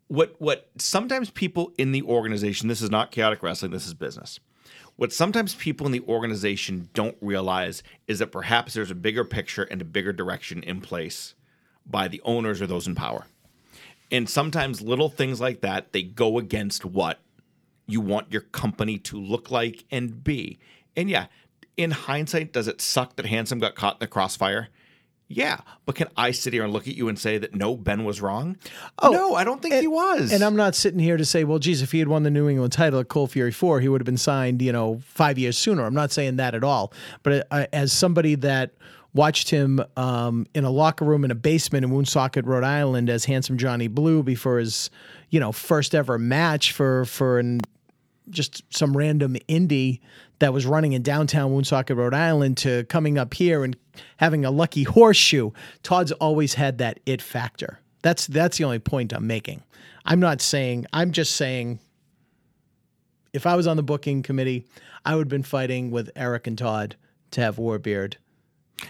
what what sometimes people in the organization, this is not chaotic wrestling, this is business. What sometimes people in the organization don't realize is that perhaps there's a bigger picture and a bigger direction in place by the owners or those in power. And sometimes little things like that, they go against what you want your company to look like and be. And yeah, in hindsight, does it suck that Handsome got caught in the crossfire? Yeah, but can I sit here and look at you and say that no, Ben was wrong? Oh, no, I don't think he was. And I'm not sitting here to say, well, geez, if he had won the New England title at Cold Fury 4, he would have been signed, you know, five years sooner. I'm not saying that at all. But uh, as somebody that watched him um, in a locker room in a basement in Woonsocket, Rhode Island, as handsome Johnny Blue before his, you know, first ever match for for an just some random indie that was running in downtown Woonsocket, Rhode Island, to coming up here and having a lucky horseshoe. Todd's always had that it factor. That's that's the only point I'm making. I'm not saying. I'm just saying. If I was on the booking committee, I would have been fighting with Eric and Todd to have Warbeard.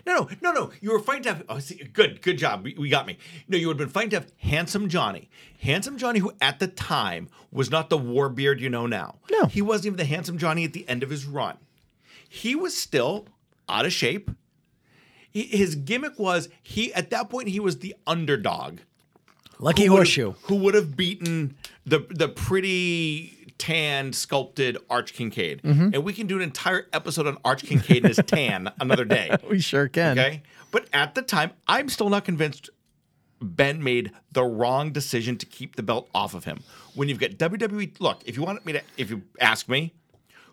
No, no, no, no. You were fighting to have. Oh, see, good, good job. We, we got me. No, you would have been fighting to have handsome Johnny. Handsome Johnny, who at the time was not the war beard you know now. No. He wasn't even the handsome Johnny at the end of his run. He was still out of shape. He- His gimmick was he at that point he was the underdog. Lucky who horseshoe. Who would have beaten the the pretty tan sculpted Arch Kincaid. Mm-hmm. And we can do an entire episode on Arch Kincaid and his tan another day. We sure can. Okay. But at the time, I'm still not convinced Ben made the wrong decision to keep the belt off of him. When you've got WWE, look, if you want me to, if you ask me,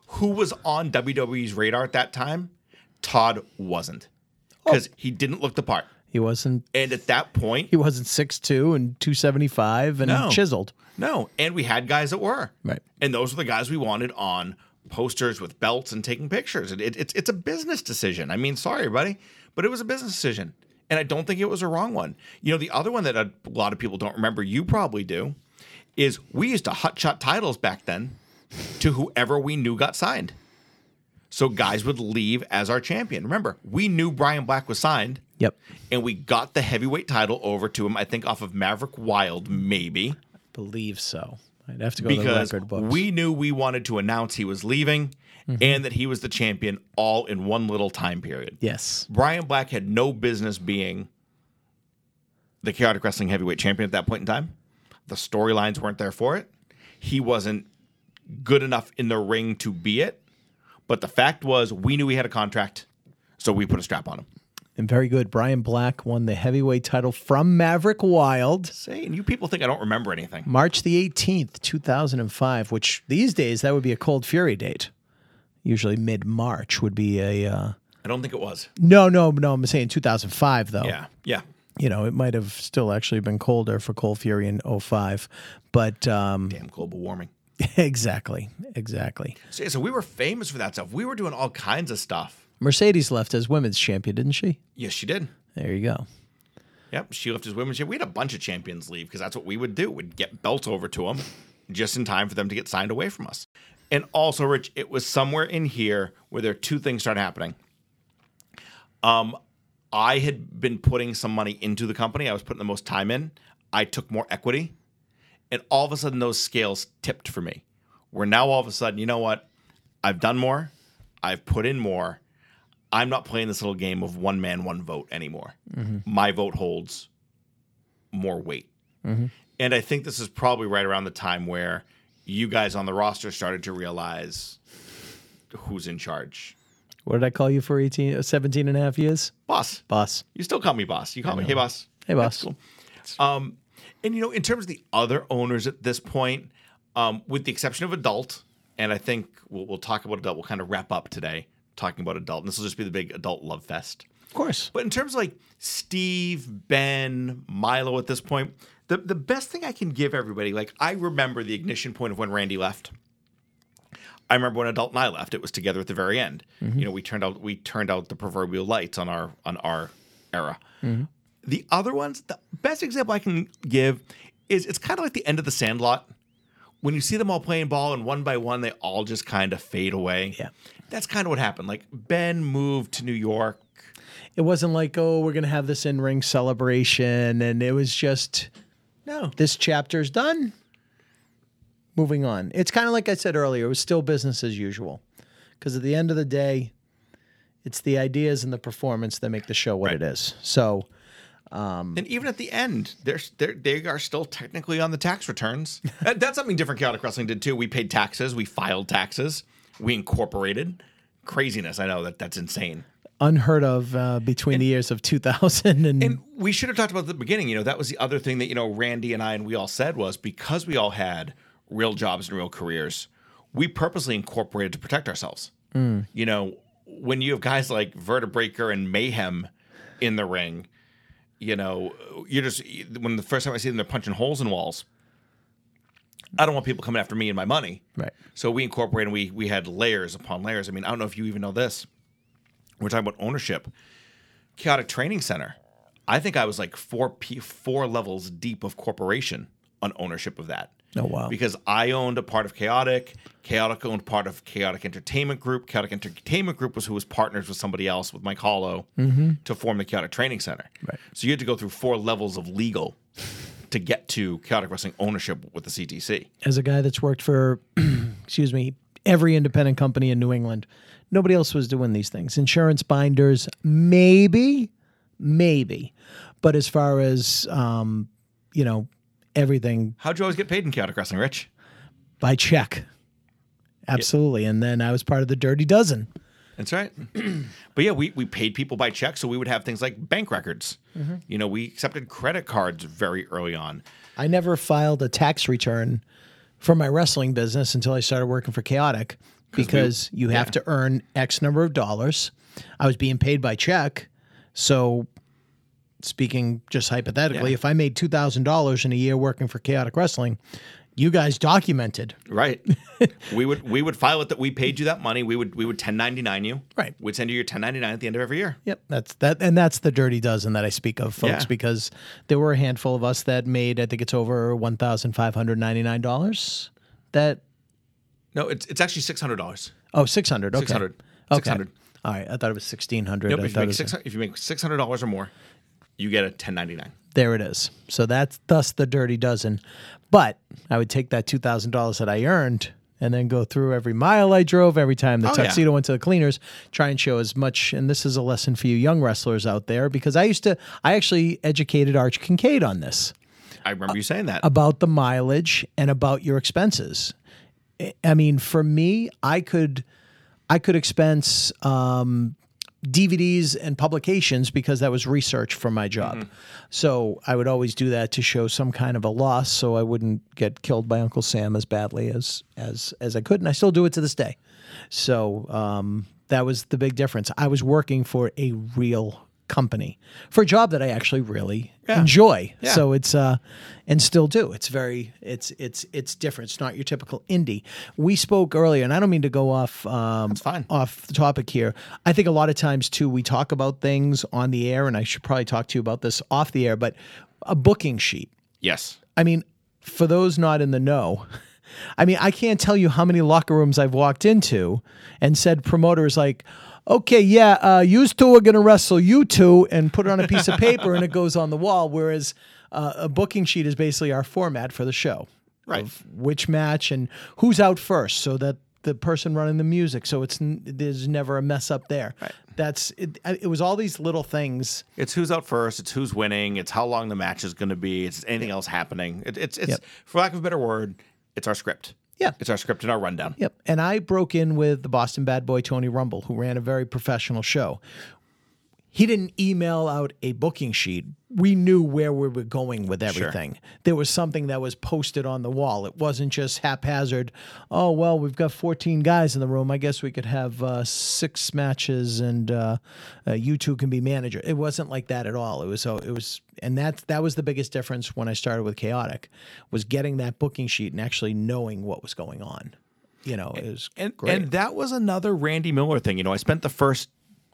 who was on WWE's radar at that time, Todd wasn't. Because he didn't look the part. He wasn't. And at that point, He wasn't 6'2 and 275 and No. chiseled. no. And we had guys that were. Right. And those were the guys we wanted on posters with belts and taking pictures. It, it, it's it's a business decision. I mean, sorry, buddy, but it was a business decision, and I don't think it was a wrong one. You know, the other one that a lot of people don't remember, you probably do, is we used to hotshot titles back then to whoever we knew got signed. So guys would leave as our champion. Remember, we knew Brian Black was signed, Yep. and we got the heavyweight title over to him. I think off of Maverick Wild, maybe Believe so. I'd have to go to the because record books. we knew we wanted to announce he was leaving mm-hmm. and that he was the champion all in one little time period. yes. Brian Black had no business being the chaotic wrestling heavyweight champion at that point in time. The storylines weren't there for it. He wasn't good enough in the ring to be it. But the fact was, we knew he had a contract, so we put a strap on him. And very good. Brian Black won the heavyweight title from Maverick Wild Say, and you people think I don't remember anything. March the 18th, 2005, which these days that would be a Cold Fury date. Usually mid March would be a. Uh, I don't think it was. no, no, no. I'm saying 2005, though. Yeah, yeah. You know, it might have still actually been colder for Cold Fury in 05. But um, Damn global warming. exactly, exactly. So, yeah, so we were famous for that stuff. We were doing all kinds of stuff. Mercedes left as women's champion, didn't she? Yes, she did. There you go. Yep, she left as women's champion. We had a bunch of champions leave because that's what we would do. We'd get belts over to them just in time for them to get signed away from us. And also, Rich, it was somewhere in here where there are two things started happening. Um, I had been putting some money into the company. I was putting the most time in. I took more equity, and all of a sudden those scales tipped for me. Where now all of a sudden, you know what? I've done more. I've put in more. I'm not playing this little game of one man, one vote anymore. My vote holds more weight. And I think this is probably right around the time where you guys on the roster started to realize who's in charge. What did I call you for 18, 17 and a half years? Boss. Boss. You still call me boss. You call me, hey, boss. Hey, boss. Cool. Um, and, you know, in terms of the other owners at this point, um, with the exception of adult, and I think we'll, we'll talk about adult, we'll kind of wrap up today talking about adult. And this will just be the big adult love fest. Of course. But in terms of like Steve, Ben, Milo at this point, the, the best thing I can give everybody, like I remember the ignition point of when Randy left. I remember when Adult and I left. It was together at the very end. Mm-hmm. You know, we turned out we turned out the proverbial lights on our on our era. Mm-hmm. The other ones, the best example I can give is it's kind of like the end of the Sandlot. When you see them all playing ball and one by one they all just kind of fade away. Yeah. That's kind of what happened. Like Ben moved to New York. It wasn't like, oh, we're going to have this in ring celebration. And it was just, No. this chapter's done. Moving on. It's kind of like I said earlier, it was still business as usual. Because at the end of the day, it's the ideas and the performance that make the show what Right. it is. So, Um, And even at the end, they're, they're they are still technically on the tax returns. That's something different. Chaotic Wrestling did too. We paid taxes. We filed taxes. We incorporated. Craziness. I know that that's insane. unheard of uh, between the years of 2000 and, And we should have talked about the beginning. You know, that was the other thing that you know Randy and I and we all said was because we all had real jobs and real careers, we purposely incorporated to protect ourselves. You know, when you have guys like Vertebreaker and Mayhem in the ring, you know, you're just when the first time I see them, they're punching holes in walls. I don't want people coming after me and my money. right. So we incorporated. We we had layers upon layers. I mean, I don't know if you even know this. We're talking about ownership. Chaotic Training Center. I think I was like four p four levels deep of corporation on ownership of that. Oh, wow. Because I owned a part of Chaotic. Chaotic owned part of Chaotic Entertainment Group. Chaotic Entertainment Group was who was partners with somebody else with Mike Hollow mm-hmm. to form the Chaotic Training Center. Right. So you had to go through four levels of legal to get to Chaotic Wrestling ownership with the CTC. As a guy that's worked for, excuse me, every independent company in New England, nobody else was doing these things. Insurance binders, maybe, maybe. But as far as, um, you know, everything How'd you always get paid in Chaotic Wrestling, Rich? by check. Absolutely. And then I was part of the Dirty Dozen. That's right. but yeah, we, we paid people by check, so we would have things like bank records. Mm-hmm. You know, we accepted credit cards very early on. I never filed a tax return for my wrestling business until I started working for Chaotic because you have to earn X number of dollars. I was being paid by check. So, speaking just hypothetically, Yeah. if I made $2,000 in a year working for Chaotic Wrestling, you guys documented. Right. we would we would file it that we paid you that money. We would we would 1099 you. Right. We'd send you your 1099 at the end of every year. Yep, that's that, and that's the dirty dozen that I speak of, folks, Yeah. because there were a handful of us that made, I think it's over one thousand five hundred ninety nine dollars. That No, it's it's actually six hundred dollars. oh, six hundred. Okay, 600. Okay. 600. All right, I thought it was sixteen hundred. Nope, if you make if you make six hundred dollars or more, you get a 1099. there it is. So that's thus the dirty dozen. But I would take that two thousand dollars that I earned and then go through every mile I drove, every time the Oh, yeah. tuxedo went to the cleaners, try and show as much. And this is a lesson for you young wrestlers out there because I used to, I actually educated Arch Kincaid on this. I remember you saying that. about the mileage and about your expenses. I- I mean, for me, I could I could expense um, DVDs and publications because that was research for my job. So I would always do that to show some kind of a loss, so I wouldn't get killed by Uncle Sam as badly as as as I could, and I still do it to this day. So um, that was the big difference. I was working for a real company for a job that I actually really enjoy. Yeah. So it's uh and still do. It's very it's it's it's different. It's not your typical indie. We spoke earlier, and I don't mean to go off um off the topic here. I think a lot of times too we talk about things on the air, and I should probably talk to you about this off the air, but a booking sheet. yes. I mean, for those not in the know, I mean, I can't tell you how many locker rooms I've walked into and said promoters like, okay, yeah, uh, you two are going to wrestle you two and put it on a piece of paper and it goes on the wall. Whereas uh, a booking sheet is basically our format for the show. Right. Of which match and who's out first so that the person running the music. So it's n- there's never a mess up there. Right. That's it, it was all these little things. It's who's out first. It's who's winning. It's how long the match is going to be. It's anything else happening. It, it's it's Yep. for lack of a better word, it's our script. Yeah. It's our script and our rundown. Yep. And I broke in with the Boston bad boy Tony Rumble, who ran a very professional show. He didn't email out a booking sheet. We knew where we were going with everything. There was something that was posted on the wall. It wasn't just haphazard. Oh well, we've got 14 guys in the room. I guess we could have uh, six matches, and uh, uh, you two can be manager. It wasn't like that at all. It was so. It was, and that that was the biggest difference when I started with Chaotic, was getting that booking sheet and actually knowing what was going on. You know, it was And great. and that was another Randy Miller thing. You know, I spent the first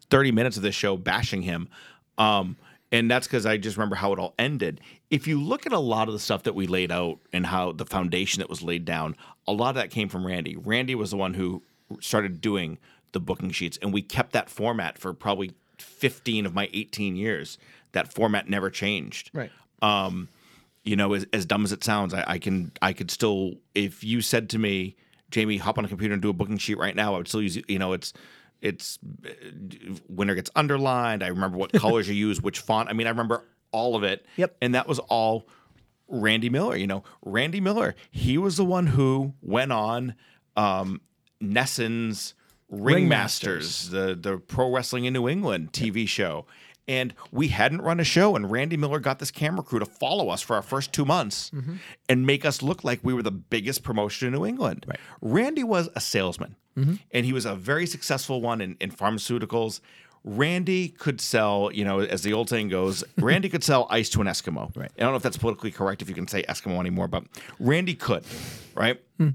30 minutes of this show bashing him. Um, and that's because I just remember how it all ended. If you look at a lot of the stuff that we laid out and how the foundation that was laid down, a lot of that came from Randy. Randy was the one who started doing the booking sheets, and we kept that format for probably 15 of my 18 years. That format never changed right. Um, you know, as, as dumb as it sounds, I, I can I could still if you said to me, Jamie, hop on a computer and do a booking sheet right now, I would still use you know it's it's uh, winner gets underlined. I remember what colors you use, which font. I mean, I remember all of it. Yep. And that was all Randy Miller. You know, Randy Miller. He was the one who went on um, Nesson's Ringmasters, the the Pro Wrestling in New England TV show. And we hadn't run a show, and Randy Miller got this camera crew to follow us for our first two months and make us look like we were the biggest promotion in New England. Right. Randy was a salesman, Mm-hmm. and he was a very successful one in, in pharmaceuticals. Randy could sell, you know, as the old saying goes, Randy could sell ice to an Eskimo. Right. I don't know if that's politically correct if you can say Eskimo anymore, but Randy could, right? Hmm.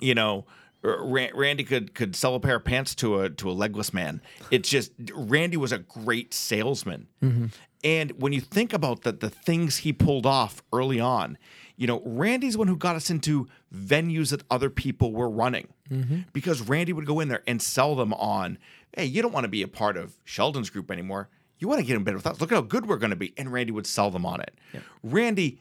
you know, Randy could could sell a pair of pants to a to a legless man. It's just Randy was a great salesman. Mm-hmm. And when you think about the the things he pulled off early on, you know, Randy's one who got us into venues that other people were running. Mm-hmm. Because Randy would go in there and sell them on, hey, you don't want to be a part of Sheldon's group anymore. You want to get in bed with us. Look at how good we're going to be. And Randy would sell them on it. Randy,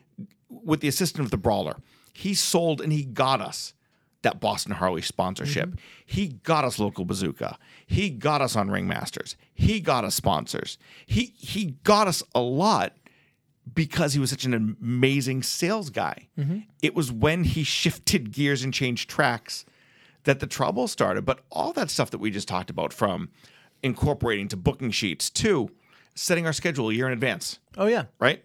with the assistance of the brawler, he sold and he got us that Boston Harley sponsorship. Mm-hmm. He got us Loco Bazooka. He got us on Ringmasters. He got us sponsors. He he got us a lot because he was such an amazing sales guy. Mm-hmm. It was when he shifted gears and changed tracks that the trouble started. But all that stuff that we just talked about, from incorporating to booking sheets to setting our schedule a year in advance, Oh yeah. right?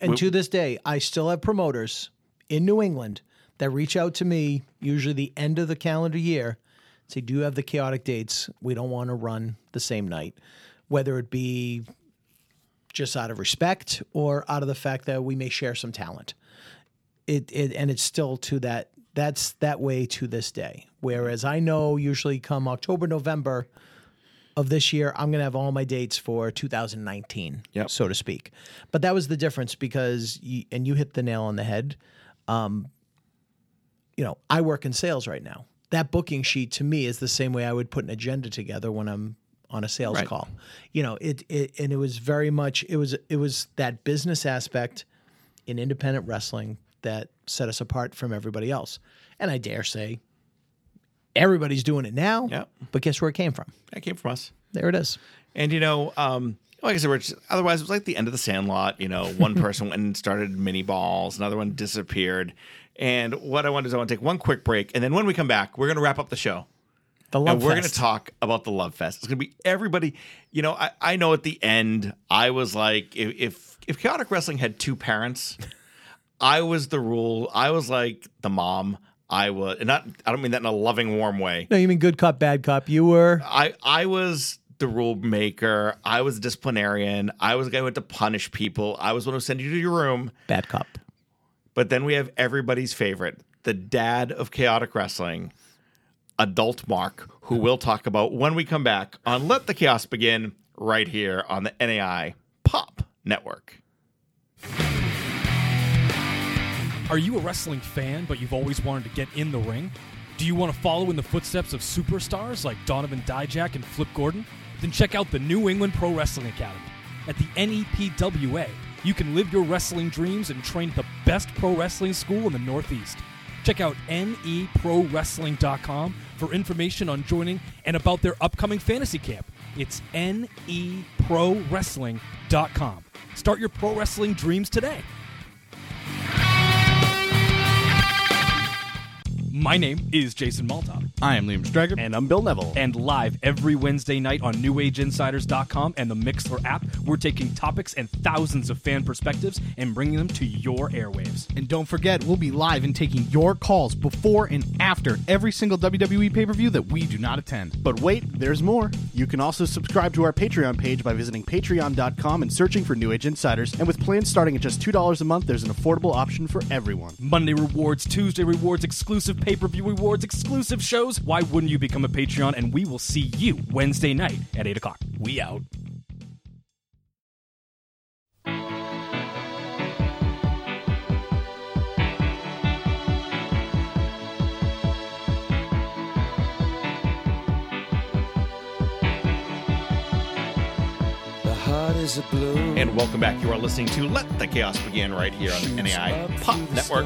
And We- to this day, I still have promoters in New England that reach out to me, usually the end of the calendar year, say, Do you have the chaotic dates? We don't want to run the same night. Whether it be just out of respect or out of the fact that we may share some talent. It, it and it's still to that that's that way to this day. Whereas I know usually come October, November of this year, I'm going to have all my dates for 2019, Yep. so to speak. But that was the difference because, you, and you hit the nail on the head. Um, you know, I work in sales right now. That booking sheet to me is the same way I would put an agenda together when I'm on a sales Right. call. You know, it, it and it was very much it was it was that business aspect in independent wrestling that set us apart from everybody else. And I dare say everybody's doing it now. Yep. But guess where it came from? It came from us. There it is. And you know, um, like I said, Rich, otherwise it was like the end of the Sandlot. You know, one person went and started mini balls, another one disappeared. And what I want to do, I want to take one quick break, and then when we come back, we're going to wrap up the show. The love and we're going to talk about the Love Fest. It's going to be everybody. You know, I, I know at the end, I was like, if, if if chaotic wrestling had two parents, I was the rule. I was like the mom. I was, and not. I don't mean that in a loving, warm way. No, you mean good cop, bad cop. You were I I was the rule maker. I was a disciplinarian. I was the guy who had to punish people. I was the one who sent you to your room. bad cop. But then we have everybody's favorite, the dad of chaotic wrestling, adult Mark, who we'll talk about when we come back on Let the Chaos Begin right here on the NAI Pop Network. Are you a wrestling fan, but you've always wanted to get in the ring? Do you want to follow in the footsteps of superstars like Donovan Dijak and Flip Gordon? Then check out the New England Pro Wrestling Academy. At the NEPWA, you can live your wrestling dreams and train at the best pro wrestling school in the Northeast. Check out neprowrestling.com for information on joining and about their upcoming fantasy camp. It's neprowrestling.com. Start your pro wrestling dreams today. My name is Jason Maltop. I am Liam Strager. And I'm Bill Neville. And live every Wednesday night on NewAgeInsiders.com and the Mixlr app, we're taking topics and thousands of fan perspectives and bringing them to your airwaves. And don't forget, we'll be live and taking your calls before and after every single WWE pay per view that we do not attend. But wait, there's more. You can also subscribe to our Patreon page by visiting patreon.com and searching for New Age Insiders. And with plans starting at just $2 a month, there's an affordable option for everyone. Monday rewards, Tuesday rewards, exclusive pay per view rewards, exclusive shows. Why wouldn't you become a Patreon? And we will see you Wednesday night at 8 o'clock. We out. The heart is a blue. And welcome back. You are listening to Let the Chaos Begin right here on the NAI Pop Network.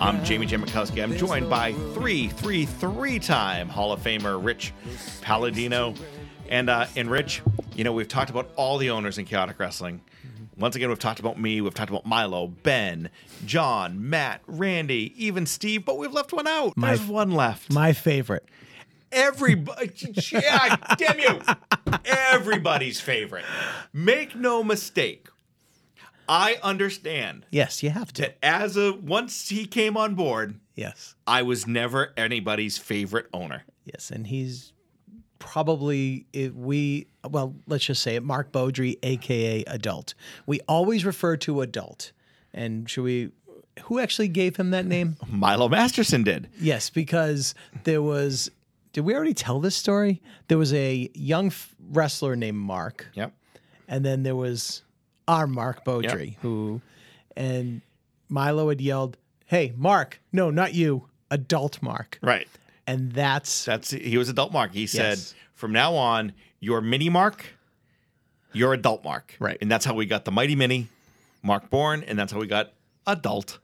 I'm Jamie J. Mikowski. I'm joined by three, three, three time Hall of Famer Rich Palladino. And, uh, and Rich, you know, we've talked about all the owners in chaotic wrestling. Once again, we've talked about me, we've talked about Milo, Ben, John, Matt, Randy, even Steve, but we've left one out. My- There's one left. My favorite. Everybody, yeah, damn you! Everybody's favorite. Make no mistake. I understand Yes, you have to. that as a once he came on board, Yes. I was never anybody's favorite owner. Yes, and he's probably if we well, let's just say it, Mark Beaudry, aka Adult. We always refer to Adult, and should we? Who actually gave him that name? Milo Masterson did. yes, because there was. Did we already tell this story? There was a young f- wrestler named Mark, Yep. and then there was our Mark Beaudry, who, and Milo had yelled, "Hey, Mark! No, not you, Adult Mark!" Right. And that's That's he was adult Mark. He said, from now on, your mini Mark, your adult Mark. Right. And that's how we got the Mighty Mini, Mark Born, and that's how we got adult.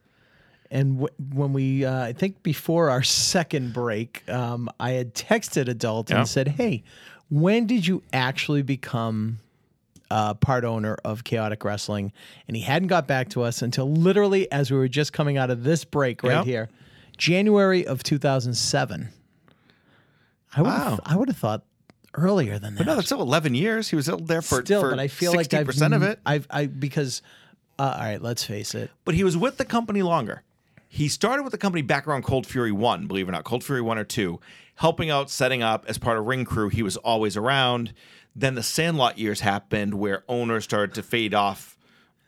And w- when we, uh, I think before our second break, um, I had texted Adult Yeah. and said, "Hey, when did you actually become uh, part owner of Chaotic Wrestling?" And he hadn't got back to us until literally as we were just coming out of this break right Yeah. here, January of 2007. I would, Wow. I would have thought earlier than that. But no, that's still 11 years. He was still there for, Still, for but I feel like I've 60% of it. I've, I because, uh, all right, let's face it. but he was with the company longer. He started with the company back around Cold Fury 1, believe it or not, Cold Fury 1 or 2, helping out, setting up as part of Ring Crew. He was always around. Then the Sandlot years happened where owners started to fade off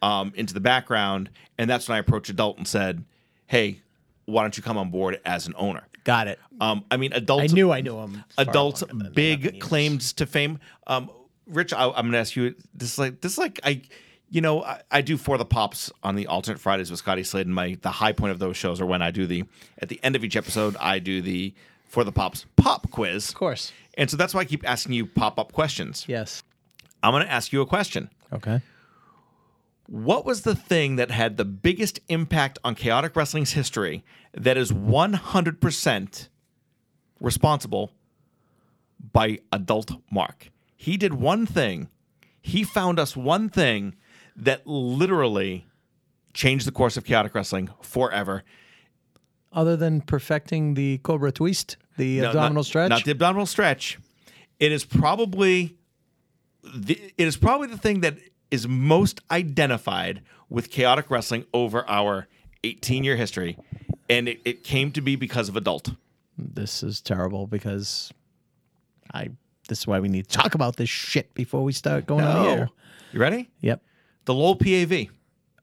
um, into the background. And that's when I approached Adult and said, hey, why don't you come on board as an owner? Got it. Um, I mean, Adult. I knew I knew him. adult longer than 11 big claims to fame. Um, Rich, I, I'm going to ask you this. Is like this, is like I, you know, I, I do for the pops on the alternate Fridays with Scotty Slade, and my the high point of those shows are when I do the at the end of each episode I do the for the pops pop quiz. Of course. And so that's why I keep asking you pop up questions. Yes. I'm going to ask you a question. Okay. What was the thing that had the biggest impact on chaotic wrestling's history that is 100% responsible by adult Mark? He did one thing. He found us one thing that literally changed the course of chaotic wrestling forever. Other than perfecting the Cobra Twist, the uh, No, abdominal not, stretch. Not the abdominal stretch. It is probably the, it is probably the thing that is most identified with chaotic wrestling over our 18 year history. And it, it came to be because of adult. this is terrible because I. This is why we need to talk about this shit before we start going on the air. You ready? Yep. The Lowell PAV.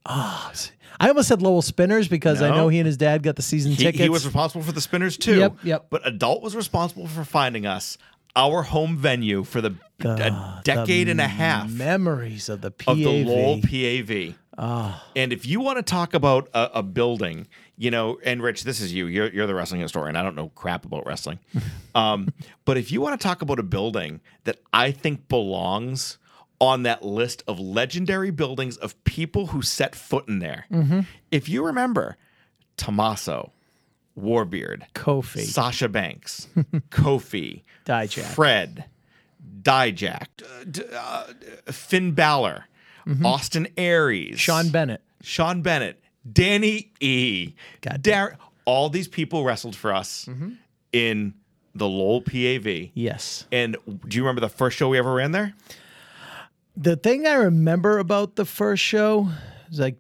I almost said Lowell Spinners because I No. know he and his dad got the season He, tickets. he was responsible for the spinners too. Yep, yep. But adult was responsible for finding us our home venue for the, a decade and a half. memories of the PAV. of the Lowell PAV. And if you want to talk about a, a building, you know, and Rich, this is you. You're, you're the wrestling historian. I don't know crap about wrestling. Um, but if you want to talk about a building that I think belongs on that list of legendary buildings of people who set foot in there, if you remember Tommaso, Warbeard, Kofi. Sasha Banks, Kofi, Dijak. Fred, Dijak, uh, d- uh, Finn Balor, Austin Aries, Sean Bennett. Sean Bennett, Danny E, God Dar- all these people wrestled for us Mm-hmm. in the Lowell PAV. Yes. And do you remember the first show we ever ran there? The thing I remember about the first show is like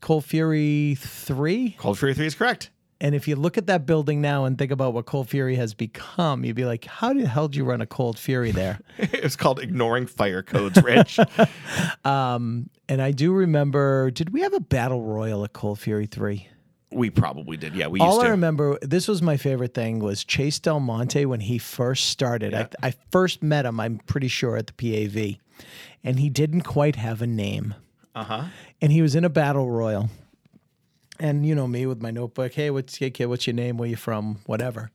Cold Fury 3. Cold Fury 3 is correct. And if you look at that building now and think about what Cold Fury has become, you'd be like, how the hell did you run a Cold Fury there? it was called Ignoring Fire Codes, Rich. Um, and I do remember, did we have a battle royal at Cold Fury 3? we probably did. Yeah, we used All. I remember, this was my favorite thing, was Chase Del Monte when he first started. I, I first met him, I'm pretty sure, at the PAV, and he didn't quite have a name. Uh huh. and he was in a battle royal. And you know me with my notebook. Hey, what's hey, kid? What's your name? Where you from? Whatever.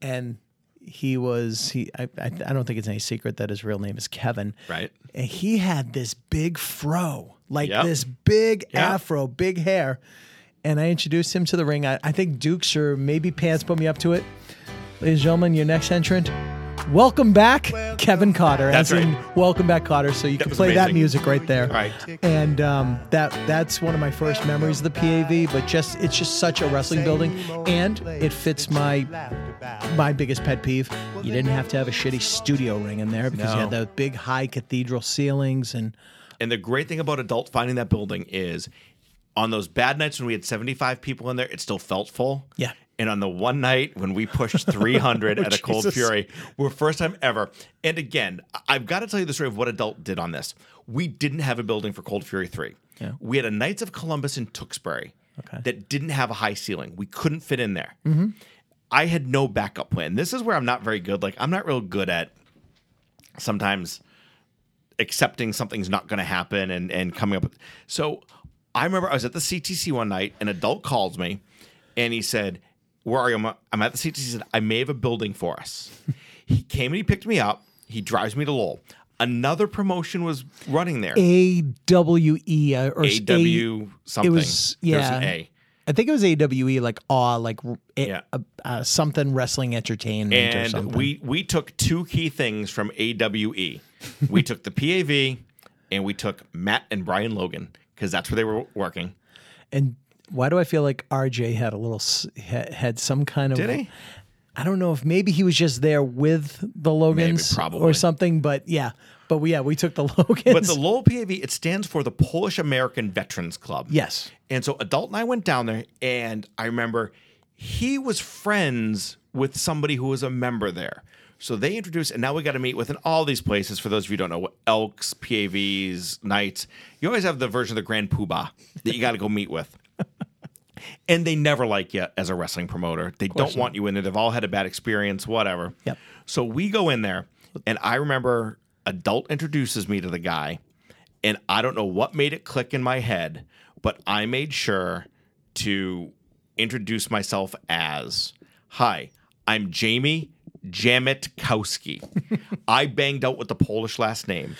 And he was he. I, I I don't think it's any secret that his real name is Kevin. Right. And he had this big fro, like Yep. this big Yeah. afro, big hair. And I introduced him to the ring. I, I think Dukes or maybe Pants put me up to it. Ladies and gentlemen, your next entrant. Welcome back, Kevin Kotter. That's as in, right. welcome back, Kotter. So you can was play that music right there Right. and um, that that's one of my first memories of the PAV. But just it's just such a wrestling building, and it fits my my biggest pet peeve. You didn't have to have a shitty studio ring in there because you had No. the big high cathedral ceilings and And the great thing about adult finding that building is on those bad nights when we had 75 people in there, it still felt full. Yeah. And on the one night when we pushed 300 at a Cold Jesus. Fury, we're first time ever. And again, I've got to tell you the story of what adult did on this. We didn't have a building for Cold Fury 3. Yeah. We had a Knights of Columbus in Tewksbury Okay. that didn't have a high ceiling. We couldn't fit in there. Mm-hmm. I had no backup plan. This is where I'm not very good. Like, I'm not real good at sometimes accepting something's not going to happen and and coming up with so i remember i was at the ctc one night an adult calls me and he said where are you i'm, I'm at the ctc he said i may have a building for us he came and he picked me up he drives me to lowell another promotion was running there A W E uh, or aw something It was There's yeah. an a I think it was AWE, like awe, like Yeah. uh, uh, something wrestling entertainment or and something. we we took two key things from AWE. we took the PAV and we took Matt and Brian Logan because that's where they were working. and why do I feel like RJ had a little had some kind of Did he? I don't know if maybe he was just there with the Logans probably. or something, but yeah. But we, yeah, we took the Logans. But the Lowell PAV it stands for the Polish American Veterans Club. yes. And so Adult and I went down there, and I remember he was friends with somebody who was a member there. So they introduced, and now we got to meet with in all these places. For those of you who don't know, what Elks, PAVs, Knights, you always have the version of the Grand Poobah that you got to go meet with. And they never like you as a wrestling promoter. They don't want you in there. They've all had a bad experience, whatever. Yep. So we go in there, and I remember Adult introduces me to the guy, and I don't know what made it click in my head, but I made sure to introduce myself as Hi, I'm Jamie Jamitkowski. I banged out with the Polish last name.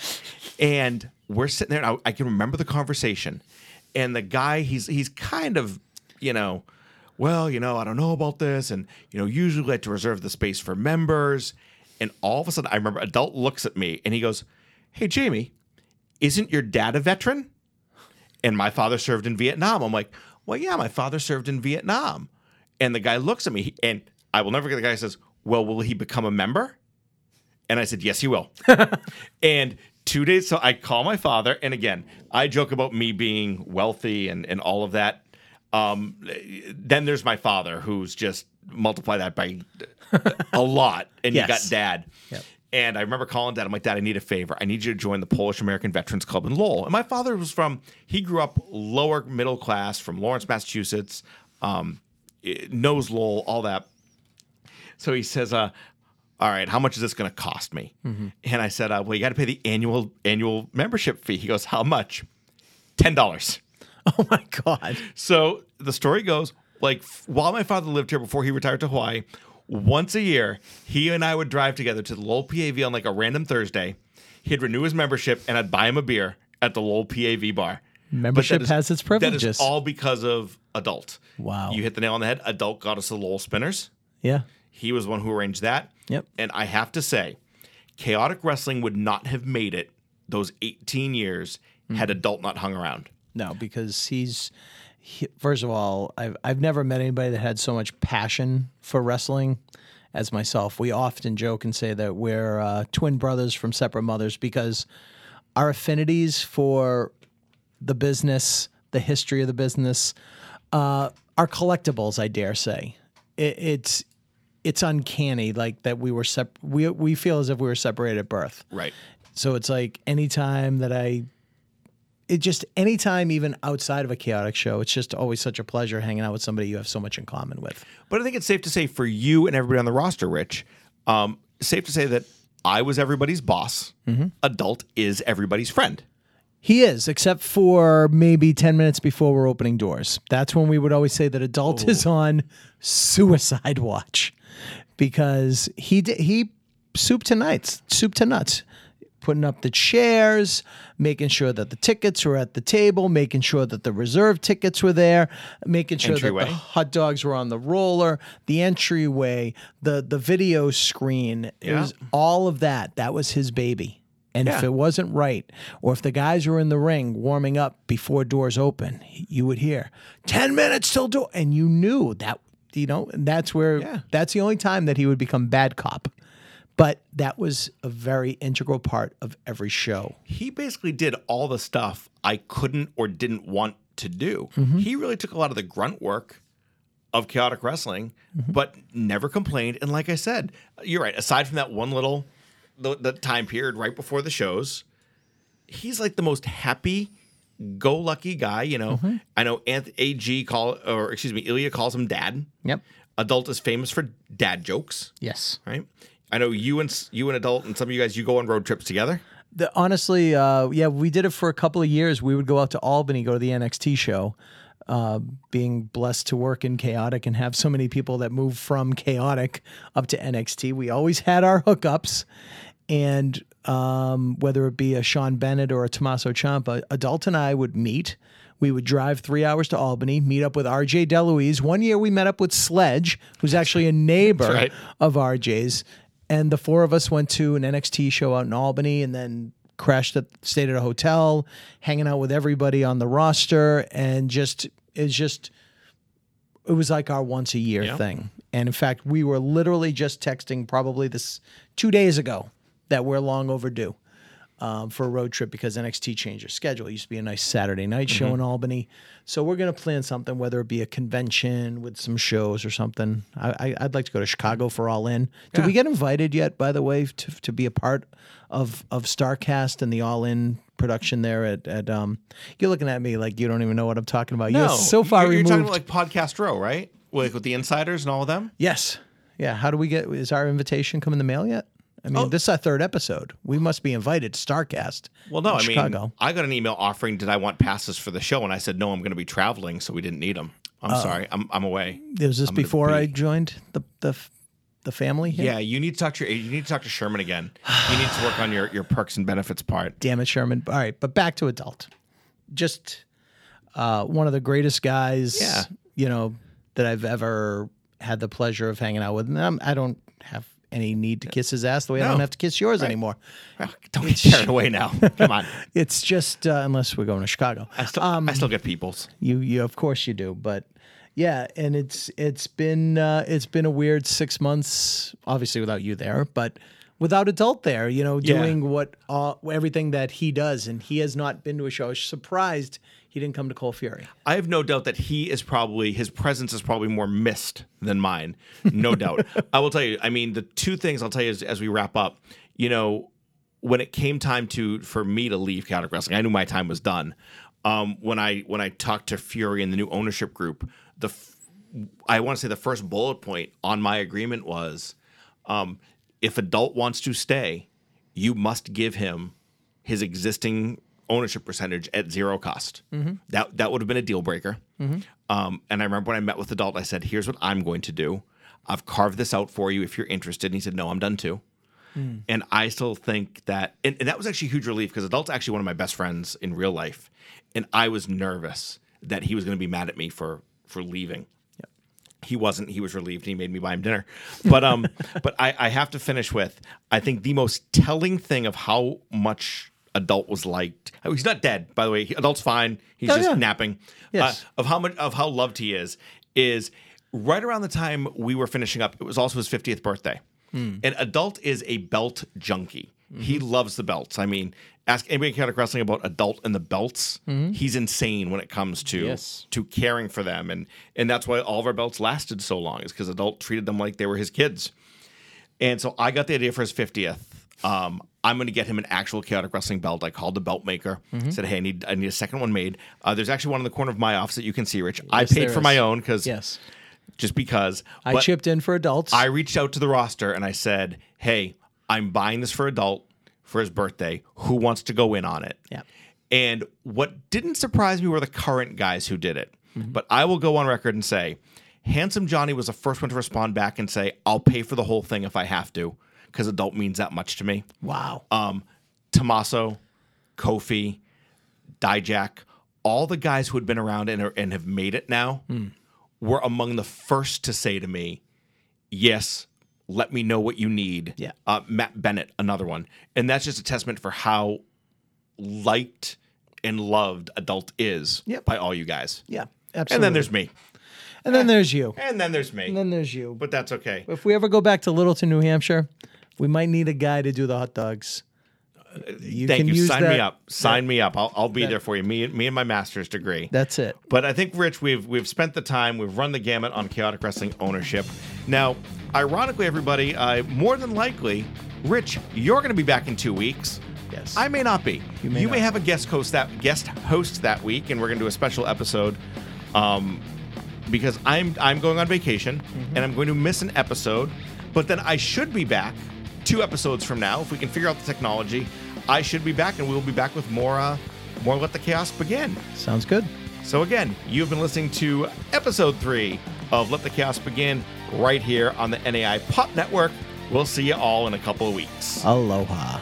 And we're sitting there, and I, I can remember the conversation. And the guy, he's he's kind of, you know, well, you know, I don't know about this. And, you know, usually like to reserve the space for members. And all of a sudden, I remember adult looks at me and he goes, Hey, Jamie, isn't your dad a veteran? And my father served in Vietnam. I'm like, Well, yeah, my father served in Vietnam. And the guy looks at me and I will never forget the guy says, Well, will he become a member? And I said, Yes, he will. and two days, so I call my father. And again, I joke about me being wealthy and, and all of that. Um, then there's my father, who's just multiply that by a lot. And you got Yes. dad. And I remember calling dad. I'm like, Dad, I need a favor. I need you to join the Polish American Veterans Club in Lowell. And my father was from, he grew up lower middle class from Lawrence, Massachusetts, um, eh, knows Lowell, all that. So he says, uh, all right, how much is this going to cost me? And I said, uh, well, you got to pay the annual annual membership fee. He goes, how much? Ten dollars. Oh my God. So the story goes, like while my father lived here before he retired to Hawaii, once a year he and I would drive together to the Lowell PAV on like a random Thursday. He'd renew his membership, and I'd buy him a beer at the Lowell PAV bar. Membership that is- has its privileges. is all because of adult. Wow. You hit the nail on the head. Adult got us the Lowell Spinners. yeah. He was one who arranged that. Yep. And I have to say, chaotic wrestling would not have made it those 18 years Hmm. had adult not hung around. No, because he's he, first of all, I've I've never met anybody that had so much passion for wrestling as myself. We often joke and say that we're uh, twin brothers from separate mothers because our affinities for the business, the history of the business, uh, are collectibles. I dare say, it, it's it's uncanny like that we were sep- we we feel as if we were separated at birth. Right. So it's like anytime that I, it just anytime even outside of a chaotic show, it's just always such a pleasure hanging out with somebody you have so much in common with. But I think it's safe to say for you and everybody on the roster, Rich, um, safe to say that I was everybody's boss. Mm-hmm. Adult is everybody's friend. He is, except for maybe 10 minutes before we're opening doors. That's when we would always say that adult is on suicide watch because he did, he soup to nights, soup to nuts, putting up the chairs, making sure that the tickets were at the table, making sure that the reserve tickets were there, making sure Entryway. that the hot dogs were on the roller, the entryway, the the video screen. It Yeah. was all of that. That was his baby. And if it wasn't right, or if the guys were in the ring warming up before doors open, you would hear 10 minutes till door. And you knew that, you know, and that's where, Yeah. that's the only time that he would become bad cop. But that was a very integral part of every show. He basically did all the stuff I couldn't or didn't want to do. Mm-hmm. He really took a lot of the grunt work of chaotic wrestling, Mm-hmm. but never complained. And like I said, you're right. Aside from that one little the, the time period right before the shows, he's like the most happy go lucky guy. You know, Mm-hmm. I know Anth- AG call or excuse me, Ilya calls him dad. Yep. Adult is famous for dad jokes, Yes. right? I know you and you and adult and some of you guys you go on road trips together. The, honestly, uh, yeah, we did it for a couple of years. We would go out to Albany, go to the NXT show. Uh, being blessed to work in chaotic and have so many people that move from chaotic up to NXT, we always had our hookups. And um, whether it be a Sean Bennett or a Tommaso Ciampa, Adult and I would meet. We would drive three hours to Albany, meet up with RJ Deluise. One year we met up with Sledge, who's actually a neighbor right. of RJ's, and the four of us went to an NXT show out in Albany, and then crashed at stayed at a hotel, hanging out with everybody on the roster, and just it's just it was like our once a year Yeah. thing. And in fact, we were literally just texting probably this two days ago that we're long overdue um, for a road trip because NXT changed their schedule. It used to be a nice Saturday night show Mm-hmm. in Albany. So we're going to plan something, whether it be a convention with some shows or something. I, I'd like to go to Chicago for All In. Did we get invited yet, by the way, to, to be a part of, of Starrcast and the All In production there at, at um you're looking at me like you don't even know what I'm talking about. You're so far you're, removed. You're talking about like podcast row, right? Like with the insiders and all of them. Yes. Yeah. How do we get? Is our invitation come in the mail yet? I mean, Oh. this is our third episode. We must be invited to Starrcast. Well, no, I mean, I got an email offering did I want passes for the show, and I said no, I'm going to be traveling, so we didn't need them. I'm Oh. sorry, I'm I'm away. Was this I'm before I joined the the the family here? Yeah, you need to talk to your you need to talk to Sherman again. You need to work on your your perks and benefits part. Damn it, Sherman. All right, but back to adult. Just uh, one of the greatest guys. Yeah. You know that I've ever had the pleasure of hanging out with. And I'm, I don't have any need to kiss his ass the way I don't have to kiss yours anymore. Ah, Don't get carried away now. Come on, It's just uh, unless we're going to Chicago. I still Um, I still get peoples. You you of course you do, but yeah, and it's it's been uh, it's been a weird six months, obviously without you there, but without adult there, you know, Yeah. doing what uh, everything that he does, and he has not been to a show. I was surprised he didn't come to Cold Fury. I have no doubt that he is probably his presence is probably more missed than mine. No doubt. I will tell you. I mean, the two things I'll tell you as, as we wrap up. You know, when it came time to for me to leave Chaotic Wrestling, I knew my time was done. Um, when I when I talked to Fury and the new ownership group, the f- I want to say the first bullet point on my agreement was, um, if adult wants to stay, you must give him his existing ownership percentage at zero cost. That that would have been a deal breaker. Um, and I remember when I met with Adult, I said, "Here's what I'm going to do. I've carved this out for you if you're interested." And he said, "No, I'm done too." And I still think that, and, and that was actually a huge relief because Adult's actually one of my best friends in real life, and I was nervous that he was going to be mad at me for for leaving. He wasn't. He was relieved. He made me buy him dinner. But um, but I, I have to finish with I think the most telling thing of how much adult was liked. Oh, he's not dead, by the way. Adult's fine. He's Oh, just yeah. napping. Yes. Uh, of how much of how loved he is is right around the time we were finishing up. It was also his 50th birthday. Hmm. And adult is a belt junkie. He Mm-hmm. loves the belts. I mean, ask anybody in chaotic wrestling about adult and the belts. Mm-hmm. He's insane when it comes to Yes. to caring for them, and and that's why all of our belts lasted so long. Is because adult treated them like they were his kids. And so I got the idea for his 50th. Um, I'm going to get him an actual chaotic wrestling belt. I called the belt maker. Mm-hmm. Said, "Hey, I need I need a second one made." Uh, there's actually one in the corner of my office that you can see, Rich. I paid for is. my own because Yes. just because I chipped in for adults. I reached out to the roster and I said, "Hey, I'm buying this for adult for his birthday. Who wants to go in on it?" Yeah. And what didn't surprise me were the current guys who did it. Mm-hmm. But I will go on record and say, Handsome Johnny was the first one to respond back and say, "I'll pay for the whole thing if I have to, because adult means that much to me." wow. um, Tommaso, Kofi, Dijak, all the guys who had been around and, are, and have made it now were among the first to say to me, Yes, let me know what you need. Yeah. Uh, Matt Bennett, another one. And that's just a testament for how liked and loved adult is Yep. by all you guys. yeah. Absolutely. And then there's me. and then there's you. And then there's me. And then there's you. but that's okay. If we ever go back to Littleton, New Hampshire, we might need a guy to do the hot dogs. You Thank can you. use Sign that- me up. Sign me up. I'll, I'll be that- there for you. Me, and me and my master's degree. That's it. But I think, Rich, we've we've spent the time, we've run the gamut on chaotic wrestling ownership. Now, ironically, everybody, uh, more than likely, Rich, you're going to be back in two weeks. Yes. I may not be. You You may may, have a guest host that guest host that week, and we're going to do a special episode. Um, because I'm I'm going on vacation Mm-hmm. and I'm going to miss an episode, but then I should be back two episodes from now if we can figure out the technology. I should be back, and we will be back with more uh, more let the chaos begin. Sounds good. So again, you've been listening to episode three of Let the Chaos Begin right here on the NAI Pop Network. We'll see you all in a couple of weeks. Aloha.